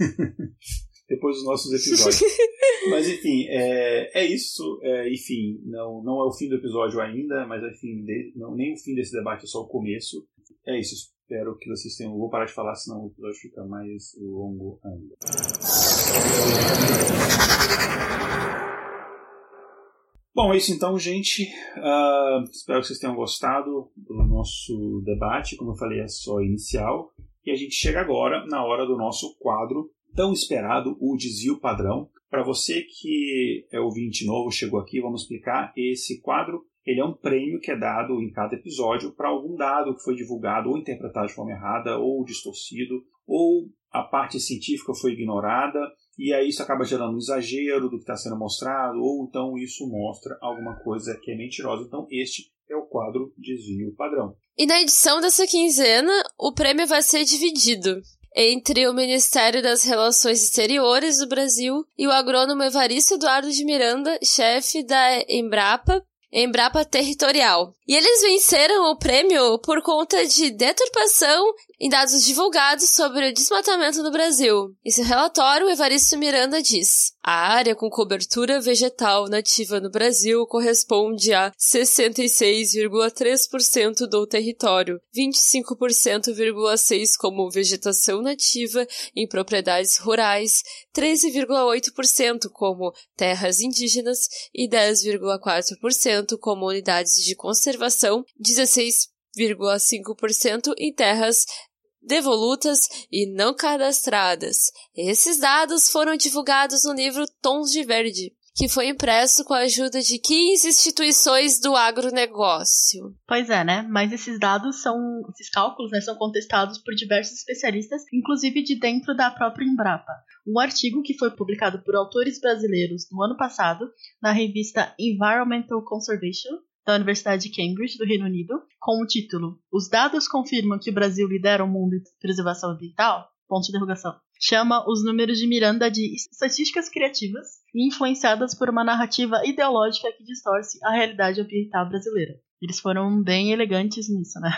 depois dos nossos episódios. mas enfim, é, é isso. É, enfim, não, não é o fim do episódio ainda, mas enfim, de, não, nem o fim desse debate, é só o começo. É isso. Espero que vocês tenham. Vou parar de falar, senão o episódio fica mais longo ainda. Bom, é isso então, gente. Uh, espero que vocês tenham gostado do nosso debate. Como eu falei, é só inicial. E a gente chega agora na hora do nosso quadro tão esperado, o desvio padrão. Para você que é ouvinte novo, chegou aqui, vamos explicar esse quadro. Ele é um prêmio que é dado em cada episódio para algum dado que foi divulgado ou interpretado de forma errada, ou distorcido, ou a parte científica foi ignorada, e aí isso acaba gerando um exagero do que está sendo mostrado, ou então isso mostra alguma coisa que é mentirosa. Então, este é o quadro desvio padrão. E na edição dessa quinzena, o prêmio vai ser dividido. entre o Ministério das Relações Exteriores do Brasil e o agrônomo Evaristo Eduardo de Miranda, chefe da Embrapa, Embrapa Territorial. E eles venceram o prêmio por conta de deturpação em dados divulgados sobre o desmatamento no Brasil. Em seu relatório, Evaristo Miranda diz: a área com cobertura vegetal nativa no Brasil corresponde a 66,3% do território, 25,6% como vegetação nativa em propriedades rurais, 13,8% como terras indígenas e 10,4% como unidades de conservação, 16,5% em terras devolutas e não cadastradas. Esses dados foram divulgados no livro Tons de Verde, que foi impresso com a ajuda de 15 instituições do agronegócio. Pois é, né? Mas esses dados são, esses cálculos, né, são contestados por diversos especialistas, inclusive de dentro da própria Embrapa. Um artigo que foi publicado por autores brasileiros no ano passado na revista Environmental Conservation da Universidade de Cambridge, do Reino Unido, com o título Os dados confirmam que o Brasil lidera o mundo em preservação ambiental? Ponto de interrogação. Chama os números de Miranda de estatísticas criativas e influenciadas por uma narrativa ideológica que distorce a realidade ambiental brasileira. Eles foram bem elegantes nisso, né?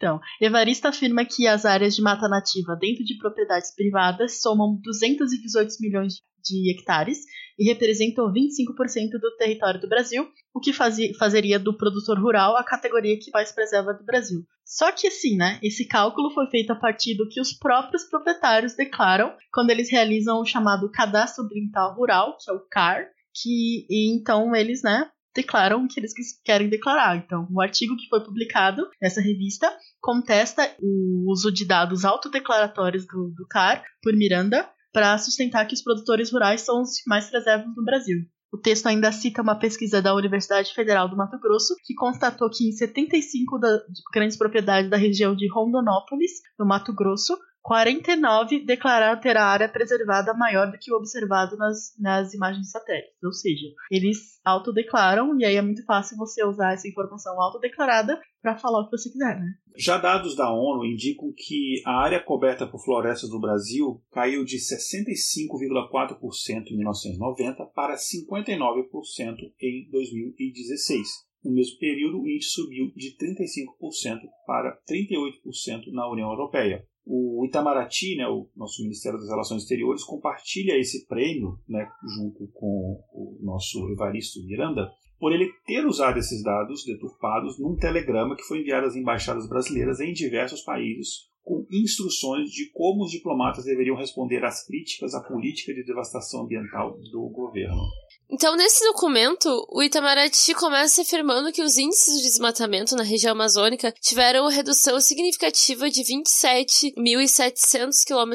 Então, Evaristo afirma que as áreas de mata nativa dentro de propriedades privadas somam 218 milhões de hectares e representam 25% do território do Brasil, o que fazia, fazeria do produtor rural a categoria que mais preserva do Brasil. Só que assim, né? Esse cálculo foi feito a partir do que os próprios proprietários declaram quando eles realizam o chamado Cadastro Ambiental Rural, que é o CAR, que então eles, né, declaram o que eles querem declarar. Então, o artigo que foi publicado nessa revista contesta o uso de dados autodeclaratórios do, do CAR por Miranda para sustentar que os produtores rurais são os mais preservam no Brasil. O texto ainda cita uma pesquisa da Universidade Federal do Mato Grosso, que constatou que em 75 da, grandes propriedades da região de Rondonópolis, no Mato Grosso, 49 declararam ter a área preservada maior do que o observado nas, nas imagens satélites. Ou seja, eles autodeclaram, e aí é muito fácil você usar essa informação autodeclarada para falar o que você quiser, né? Já dados da ONU indicam que a área coberta por florestas do Brasil caiu de 65,4% em 1990 para 59% em 2016. No mesmo período, o índice subiu de 35% para 38% na União Europeia. O Itamaraty, né, o nosso Ministério das Relações Exteriores, compartilha esse prêmio, né, junto com o nosso Evaristo Miranda, por ele ter usado esses dados deturpados num telegrama que foi enviado às embaixadas brasileiras em diversos países, com instruções de como os diplomatas deveriam responder às críticas à política de devastação ambiental do governo. Então, nesse documento, o Itamaraty começa afirmando que os índices de desmatamento na região amazônica tiveram redução significativa de 27.700 km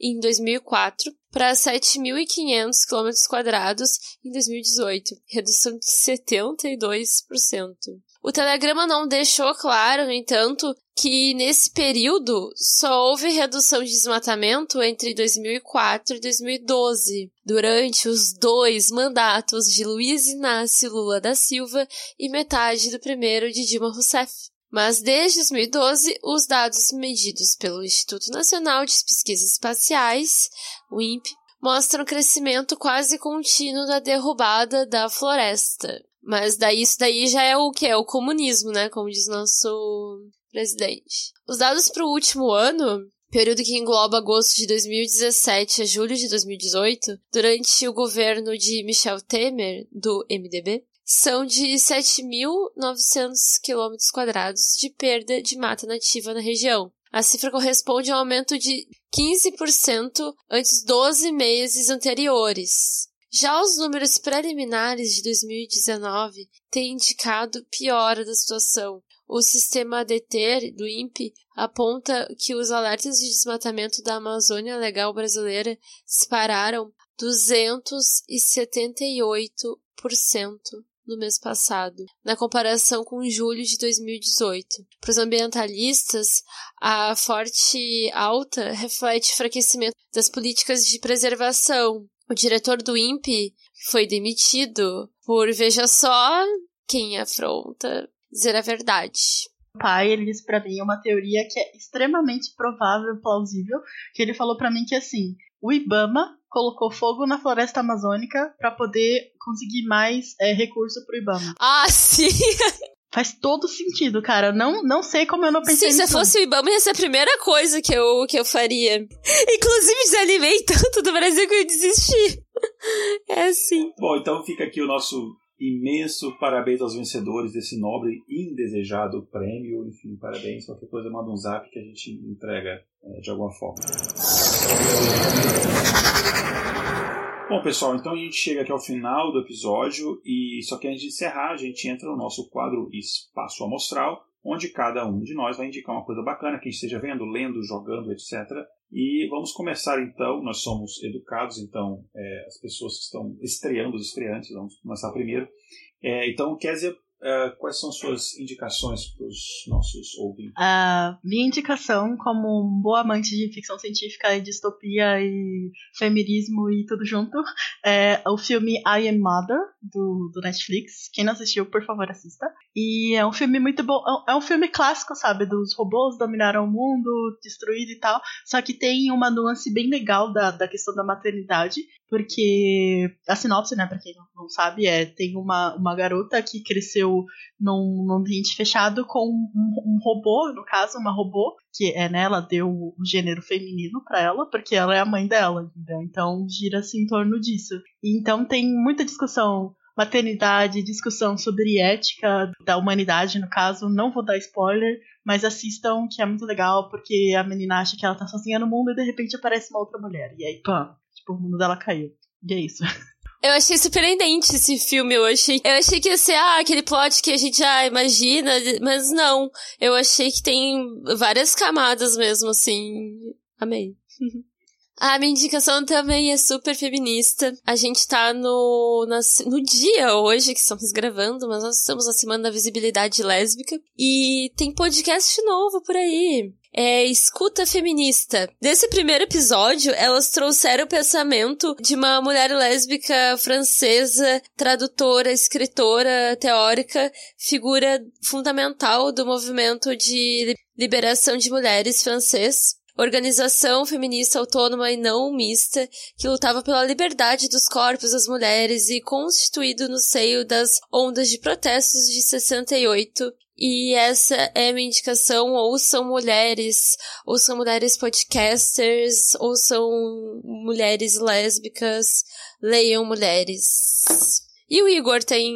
em 2004 para 7.500 km em 2018, redução de 72%. O telegrama não deixou claro, no entanto, que nesse período só houve redução de desmatamento entre 2004 e 2012, durante os dois mandatos de Luiz Inácio Lula da Silva e metade do primeiro de Dilma Rousseff. Mas desde 2012, os dados medidos pelo Instituto Nacional de Pesquisas Espaciais, o INPE, mostram crescimento quase contínuo da derrubada da floresta. Mas daí isso daí já é o que? É o comunismo, né? Como diz nosso presidente. Os dados para o último ano, período que engloba agosto de 2017 a julho de 2018, durante o governo de Michel Temer, do MDB, são de 7.900 km de perda de mata nativa na região. A cifra corresponde a um aumento de 15% antes 12 meses anteriores. Já os números preliminares de 2019 têm indicado piora da situação. O sistema ADT do INPE aponta que os alertas de desmatamento da Amazônia Legal brasileira dispararam 278% no mês passado, na comparação com julho de 2018. Para os ambientalistas, a forte alta reflete enfraquecimento das políticas de preservação, o diretor do INPE foi demitido por, veja só, quem afronta dizer a verdade. pai, ele disse para mim uma teoria que é extremamente provável, plausível, que ele falou para mim que assim, o Ibama colocou fogo na floresta amazônica para poder conseguir mais é, recurso pro Ibama. Ah, sim! Faz todo sentido, cara. Não, não sei como eu não pensei se fosse o Ibama, ia ser a primeira coisa que eu, que eu faria. Inclusive, desanimei tanto do Brasil que eu desisti. É assim. Bom, então fica aqui o nosso imenso parabéns aos vencedores desse nobre e indesejado prêmio. Enfim, parabéns. Qualquer coisa, manda um zap que a gente entrega é, de alguma forma. Bom, pessoal, então a gente chega aqui ao final do episódio e só que antes de encerrar, a gente entra no nosso quadro Espaço Amostral, onde cada um de nós vai indicar uma coisa bacana que a gente esteja vendo, lendo, jogando, etc. E vamos começar então, nós somos educados, então é, as pessoas que estão estreando, os estreantes, vamos começar primeiro. É, então, Kézia, Uh, quais são suas indicações para os nossos ouvintes? Uh, minha indicação, como um boa amante de ficção científica e distopia e feminismo e tudo junto, é o filme I Am Mother, do, do Netflix. Quem não assistiu, por favor, assista. E é um filme muito bom. É, é um filme clássico, sabe? Dos robôs dominaram o mundo, destruído e tal. Só que tem uma nuance bem legal da, da questão da maternidade. Porque a sinopse, né, pra quem não sabe, é tem uma, uma garota que cresceu num, num ambiente fechado com um, um, robô, no caso, uma robô, que é, né, deu o gênero feminino para ela, porque ela é a mãe dela, entendeu? Então gira-se em torno disso. Então tem muita discussão maternidade, discussão sobre ética da humanidade, no caso. Não vou dar spoiler, mas assistam, que é muito legal, porque a menina acha que ela tá sozinha no mundo e de repente aparece uma outra mulher. E aí, pã, tipo, o mundo dela caiu. E é isso. Eu achei surpreendente esse filme, eu achei. Eu achei que ia ser, ah, aquele plot que a gente já imagina, mas não. Eu achei que tem várias camadas mesmo, assim. Amei. A minha indicação também é super feminista. A gente tá no, na, no dia hoje que estamos gravando, mas nós estamos na Semana da Visibilidade Lésbica. E tem podcast novo por aí. É Escuta Feminista. Nesse primeiro episódio, elas trouxeram o pensamento de uma mulher lésbica francesa, tradutora, escritora, teórica, figura fundamental do movimento de liberação de mulheres francês organização feminista autônoma e não mista que lutava pela liberdade dos corpos das mulheres e constituído no seio das ondas de protestos de 68. E essa é a minha indicação, ouçam mulheres, ouçam mulheres podcasters, ouçam mulheres lésbicas, leiam mulheres. E o Igor tem,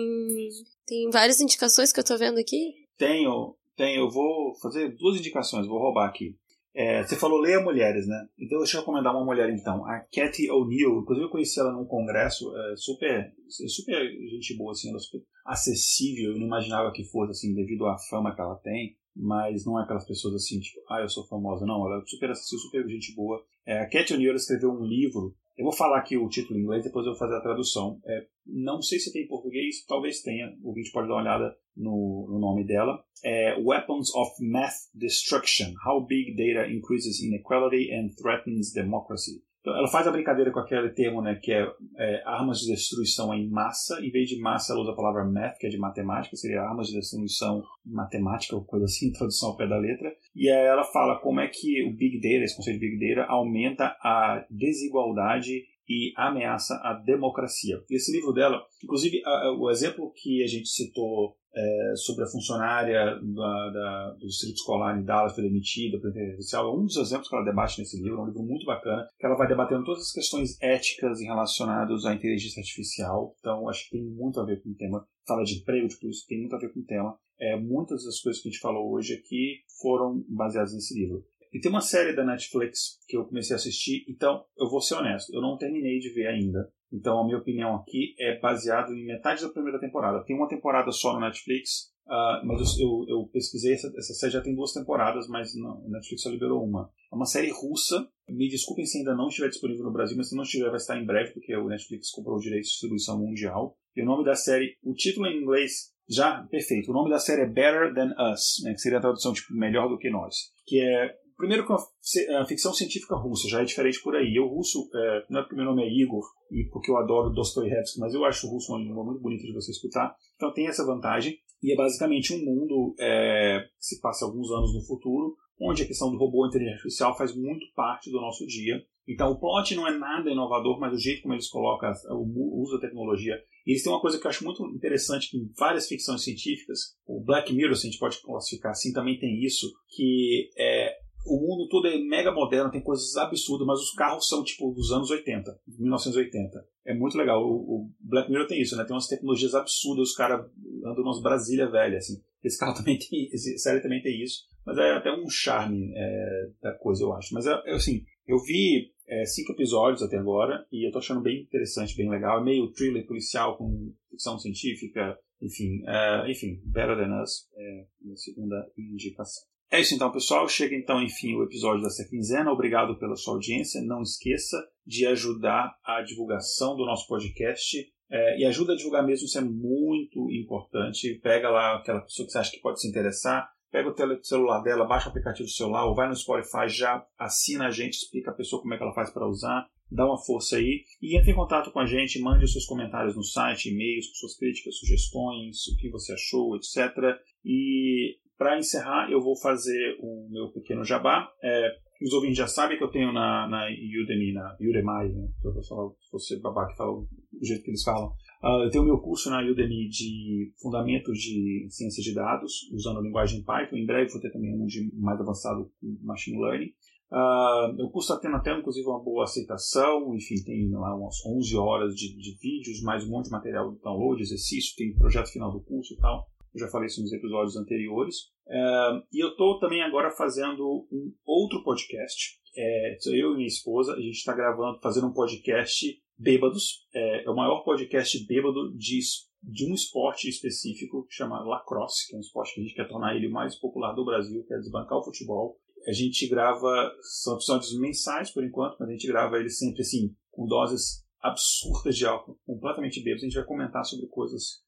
tem várias indicações que eu tô vendo aqui? Tenho, tenho. Eu vou fazer duas indicações, vou roubar aqui. É, você falou leia mulheres, né? Então deixa eu recomendar uma mulher então, a Cathy O'Neill. Inclusive eu conheci ela num congresso, é, super, super gente boa, assim, ela é super acessível. Eu não imaginava que fosse assim devido à fama que ela tem, mas não é aquelas pessoas assim tipo, ah, eu sou famosa, não. Ela é super acessível, super gente boa. É, a Cathy O'Neill escreveu um livro. Eu vou falar aqui o título em inglês, depois eu vou fazer a tradução. É, não sei se tem em português, talvez tenha. O vídeo pode dar uma olhada no, no nome dela é Weapons of Math Destruction: How Big Data Increases Inequality and Threatens Democracy. Ela faz a brincadeira com aquele termo, né, que é, é, armas de destruição em massa. Em vez de massa, ela usa a palavra math, que é de matemática, seria armas de destruição matemática, ou coisa assim, tradução ao pé da letra. E aí ela fala como é que o Big Data, esse conceito de Big Data, aumenta a desigualdade e ameaça a democracia. Esse livro dela, inclusive a, o exemplo que a gente citou é, sobre a funcionária da, da, do distrito escolar em Dallas foi demitida pela inteligência artificial. É um dos exemplos que ela debate nesse livro, é um livro muito bacana, que ela vai debatendo todas as questões éticas relacionadas à inteligência artificial. Então, acho que tem muito a ver com o tema. Fala de emprego, de tudo isso, tem muito a ver com o tema. É, muitas das coisas que a gente falou hoje aqui foram baseadas nesse livro. E tem uma série da Netflix que eu comecei a assistir, então eu vou ser honesto, eu não terminei de ver ainda. Então a minha opinião aqui é baseado em metade da primeira temporada. Tem uma temporada só no Netflix, uh, mas eu, eu, pesquisei, essa, essa, série já tem duas temporadas, mas a Netflix só liberou uma. É uma série russa, me desculpem se ainda não estiver disponível no Brasil, mas se não estiver vai estar em breve, porque o Netflix comprou o direito de distribuição mundial. E o nome da série, o título em inglês já perfeito. O nome da série é Better Than Us, né, que seria a tradução tipo melhor do que nós, que é primeiro com a, ficção científica russa, já é diferente por aí. Eu, russo, é, meu primeiro nome é Igor, e porque eu adoro Dostoiévski, mas eu acho o russo uma língua muito bonita de você escutar. Então tem essa vantagem. E é basicamente um mundo é, que se passa alguns anos no futuro, onde a questão do robô e inteligência artificial faz muito parte do nosso dia. Então o plot não é nada inovador, mas o jeito como eles colocam o uso da tecnologia. E eles têm uma coisa que eu acho muito interessante que em várias ficções científicas, o Black Mirror, se a gente pode classificar assim, também tem isso, que é, o mundo todo é mega moderno, tem coisas absurdas, mas os carros são tipo dos anos 80, 1980. É muito legal. O, o Black Mirror tem isso, né? Tem umas tecnologias absurdas, os caras andam umas Brasília velha, assim. Esse carro também tem, esse série também tem isso. Mas é até um charme é, da coisa, eu acho. Mas é, é, assim, eu vi é, cinco episódios até agora e eu tô achando bem interessante, bem legal. É meio thriller policial com ficção científica, enfim, é, enfim, Better Than Us é a segunda indicação. É isso então, pessoal. Chega então, enfim, o episódio dessa quinzena. Obrigado pela sua audiência. Não esqueça de ajudar a divulgação do nosso podcast. É, e ajuda a divulgar mesmo, isso é muito importante. Pega lá aquela pessoa que você acha que pode se interessar, pega o celular dela, baixa o aplicativo do celular, ou vai no Spotify, já assina a gente, explica a pessoa como é que ela faz para usar, dá uma força aí e entre em contato com a gente, mande os seus comentários no site, e-mails, suas críticas, sugestões, o que você achou, etc. E para encerrar, eu vou fazer o meu pequeno jabá. É, os ouvintes já sabem que eu tenho na, na Udemy, na Udemy, né? Eu falar, se você babaca fala do jeito que eles falam. Uh, eu tenho meu curso na Udemy de Fundamentos de Ciência de Dados, usando a linguagem Python. Em breve vou ter também um de mais avançado com Machine Learning. Uh, o curso está tendo até, inclusive, uma boa aceitação. Enfim, tem lá umas 11 horas de, de vídeos, mais um monte de material de download, exercício, tem projeto final do curso e tal. Eu já falei isso nos episódios anteriores. Uh, e eu estou também agora fazendo um outro podcast. É, eu e minha esposa, a gente está gravando, fazendo um podcast Bêbados. É, é, o maior podcast bêbado de, de um esporte específico, que chama lacrosse, que é um esporte que a gente quer tornar ele o mais popular do Brasil, que é desbancar o futebol. A gente grava, são episódios mensais por enquanto, mas a gente grava ele sempre assim, com doses absurdas de álcool, completamente bêbados. A gente vai comentar sobre coisas.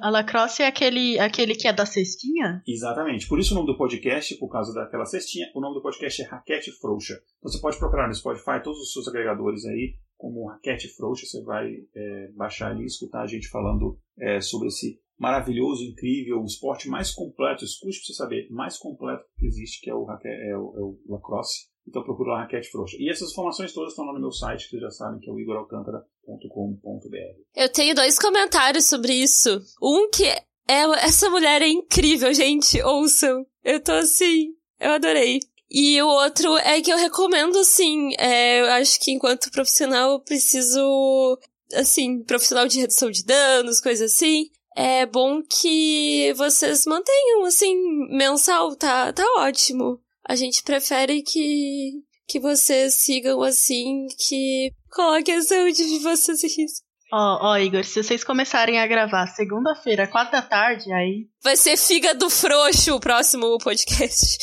A lacrosse é aquele, aquele que é da cestinha? Exatamente. Por isso o nome do podcast, por causa daquela cestinha, o nome do podcast é Raquete Frouxa. Você pode procurar no Spotify todos os seus agregadores aí, como Raquete Frouxa, você vai é, baixar ali e escutar a gente falando é, sobre esse maravilhoso, incrível, o esporte mais completo, escute para você saber, mais completo que existe, que é o, é o, é o lacrosse. Então procura lá Raquete Frouxa. E essas informações todas estão lá no meu site, que vocês já sabem, que é o igoralcantara.com.br. Eu tenho dois comentários sobre isso. Um que é, essa mulher é incrível, gente, ouçam. Eu tô assim, eu adorei. E o outro é que eu recomendo, assim, é, eu acho que enquanto profissional eu preciso, assim, profissional de redução de danos, coisas assim, é bom que vocês mantenham, assim, mensal, tá, tá ótimo. A gente prefere que, que vocês sigam assim, que coloquem a saúde de vocês em risco. Ó, oh, oh, Igor, se vocês começarem a gravar segunda-feira, quatro da tarde, aí. Vai ser fígado frouxo o próximo podcast.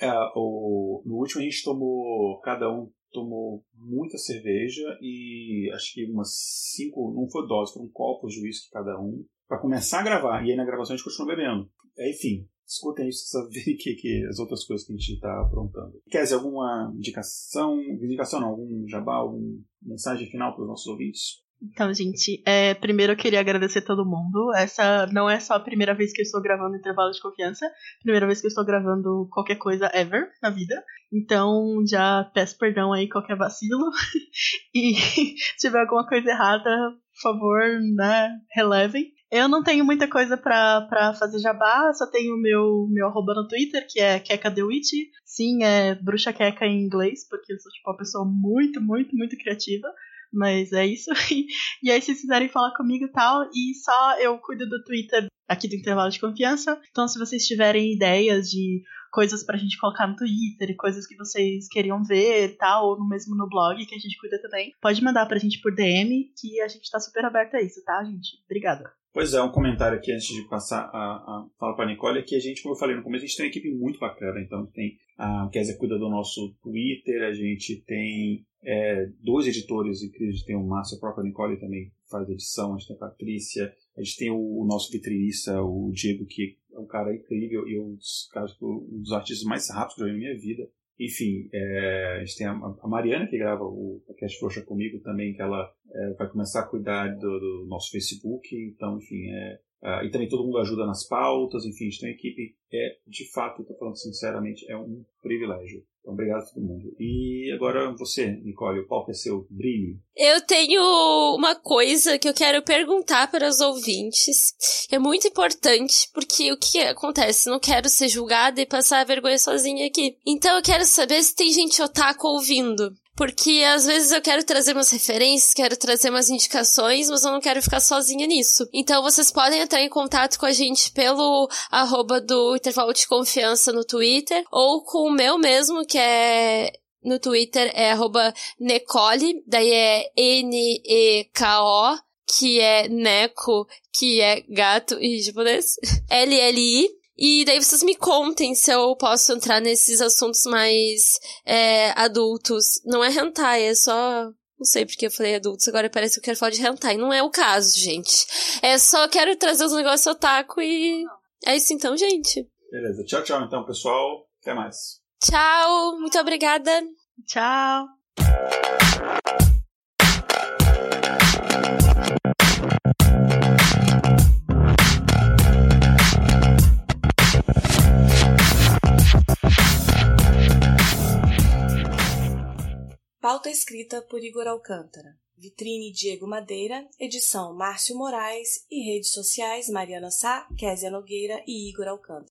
É, o, no último a gente tomou. Cada um tomou muita cerveja e acho que umas cinco. Não foi dose, foram copos de uísque cada um. para começar a gravar. E aí na gravação a gente continuou bebendo. Enfim, escutem isso para ver que, que as outras coisas que a gente está aprontando. Quer dizer, alguma indicação, indicação não, algum jabá, alguma mensagem final para os nossos ouvintes? Então, gente, é, primeiro eu queria agradecer todo mundo. Essa não é só a primeira vez que eu estou gravando intervalo de confiança, primeira vez que eu estou gravando qualquer coisa ever na vida. Então, já peço perdão aí qualquer vacilo. e se tiver alguma coisa errada, por favor, né, relevem. Eu não tenho muita coisa pra, pra fazer jabá, só tenho meu meu arroba no Twitter, que é KekaDeWitch. Sim, é bruxa Keka em inglês, porque eu sou tipo uma pessoa muito, muito, muito criativa. Mas é isso. E, aí, se vocês quiserem falar comigo e tal, e só eu cuido do Twitter aqui do intervalo de confiança. Então, se vocês tiverem ideias de coisas pra gente colocar no Twitter coisas que vocês queriam ver e tal, ou no mesmo no blog, que a gente cuida também, pode mandar pra gente por DM, que a gente tá super aberto a isso, tá, gente? Obrigada. Pois é, um comentário aqui antes de passar a, a fala para a Nicole é que a gente, como eu falei no começo, a gente tem uma equipe muito bacana. Então, tem a Kézia cuida do nosso Twitter, a gente tem é, dois editores incríveis, tem o Márcio, a própria Nicole também faz edição, a gente tem a Patrícia, a gente tem o, o nosso vitrinista, o Diego, que é um cara incrível e um dos, um dos artistas mais rápidos que eu vi na minha vida. Enfim, é, a gente tem a, a, Mariana que grava o podcast Frouxa comigo também, que ela é, vai começar a cuidar do, do nosso Facebook, então, enfim, é, e também todo mundo ajuda nas pautas, enfim, a gente tem uma equipe, é, de fato, estou falando sinceramente, é um privilégio. Então, obrigado a todo mundo. E agora você, Nicole, o palco é seu, brilhe. Eu tenho uma coisa que eu quero perguntar para os ouvintes. É muito importante, porque o que acontece? Não quero ser julgada e passar vergonha sozinha aqui. Então eu quero saber se tem gente otaku ouvindo. Porque às vezes eu quero trazer umas referências, quero trazer umas indicações, mas eu não quero ficar sozinha nisso. Então vocês podem entrar em contato com a gente pelo arroba do intervalo de confiança no Twitter, ou com o meu mesmo, que é no Twitter, é arroba Necole, daí é N-E-K-O, que é Neko, que é gato em japonês, L-L-I, e daí vocês me contem se eu posso entrar nesses assuntos mais é, adultos. Não é hentai, é só não sei porque eu falei adultos, agora parece que eu quero falar de hentai. Não é o caso, gente. É só quero trazer os negócios otaku e. É isso então, gente. Beleza. Tchau, tchau, então, pessoal. Até mais. Tchau. Muito obrigada. Tchau. Pauta escrita por Igor Alcântara. Vitrine Diego Madeira, edição Márcio Moraes e redes sociais Mariana Sá, Késia Nogueira e Igor Alcântara.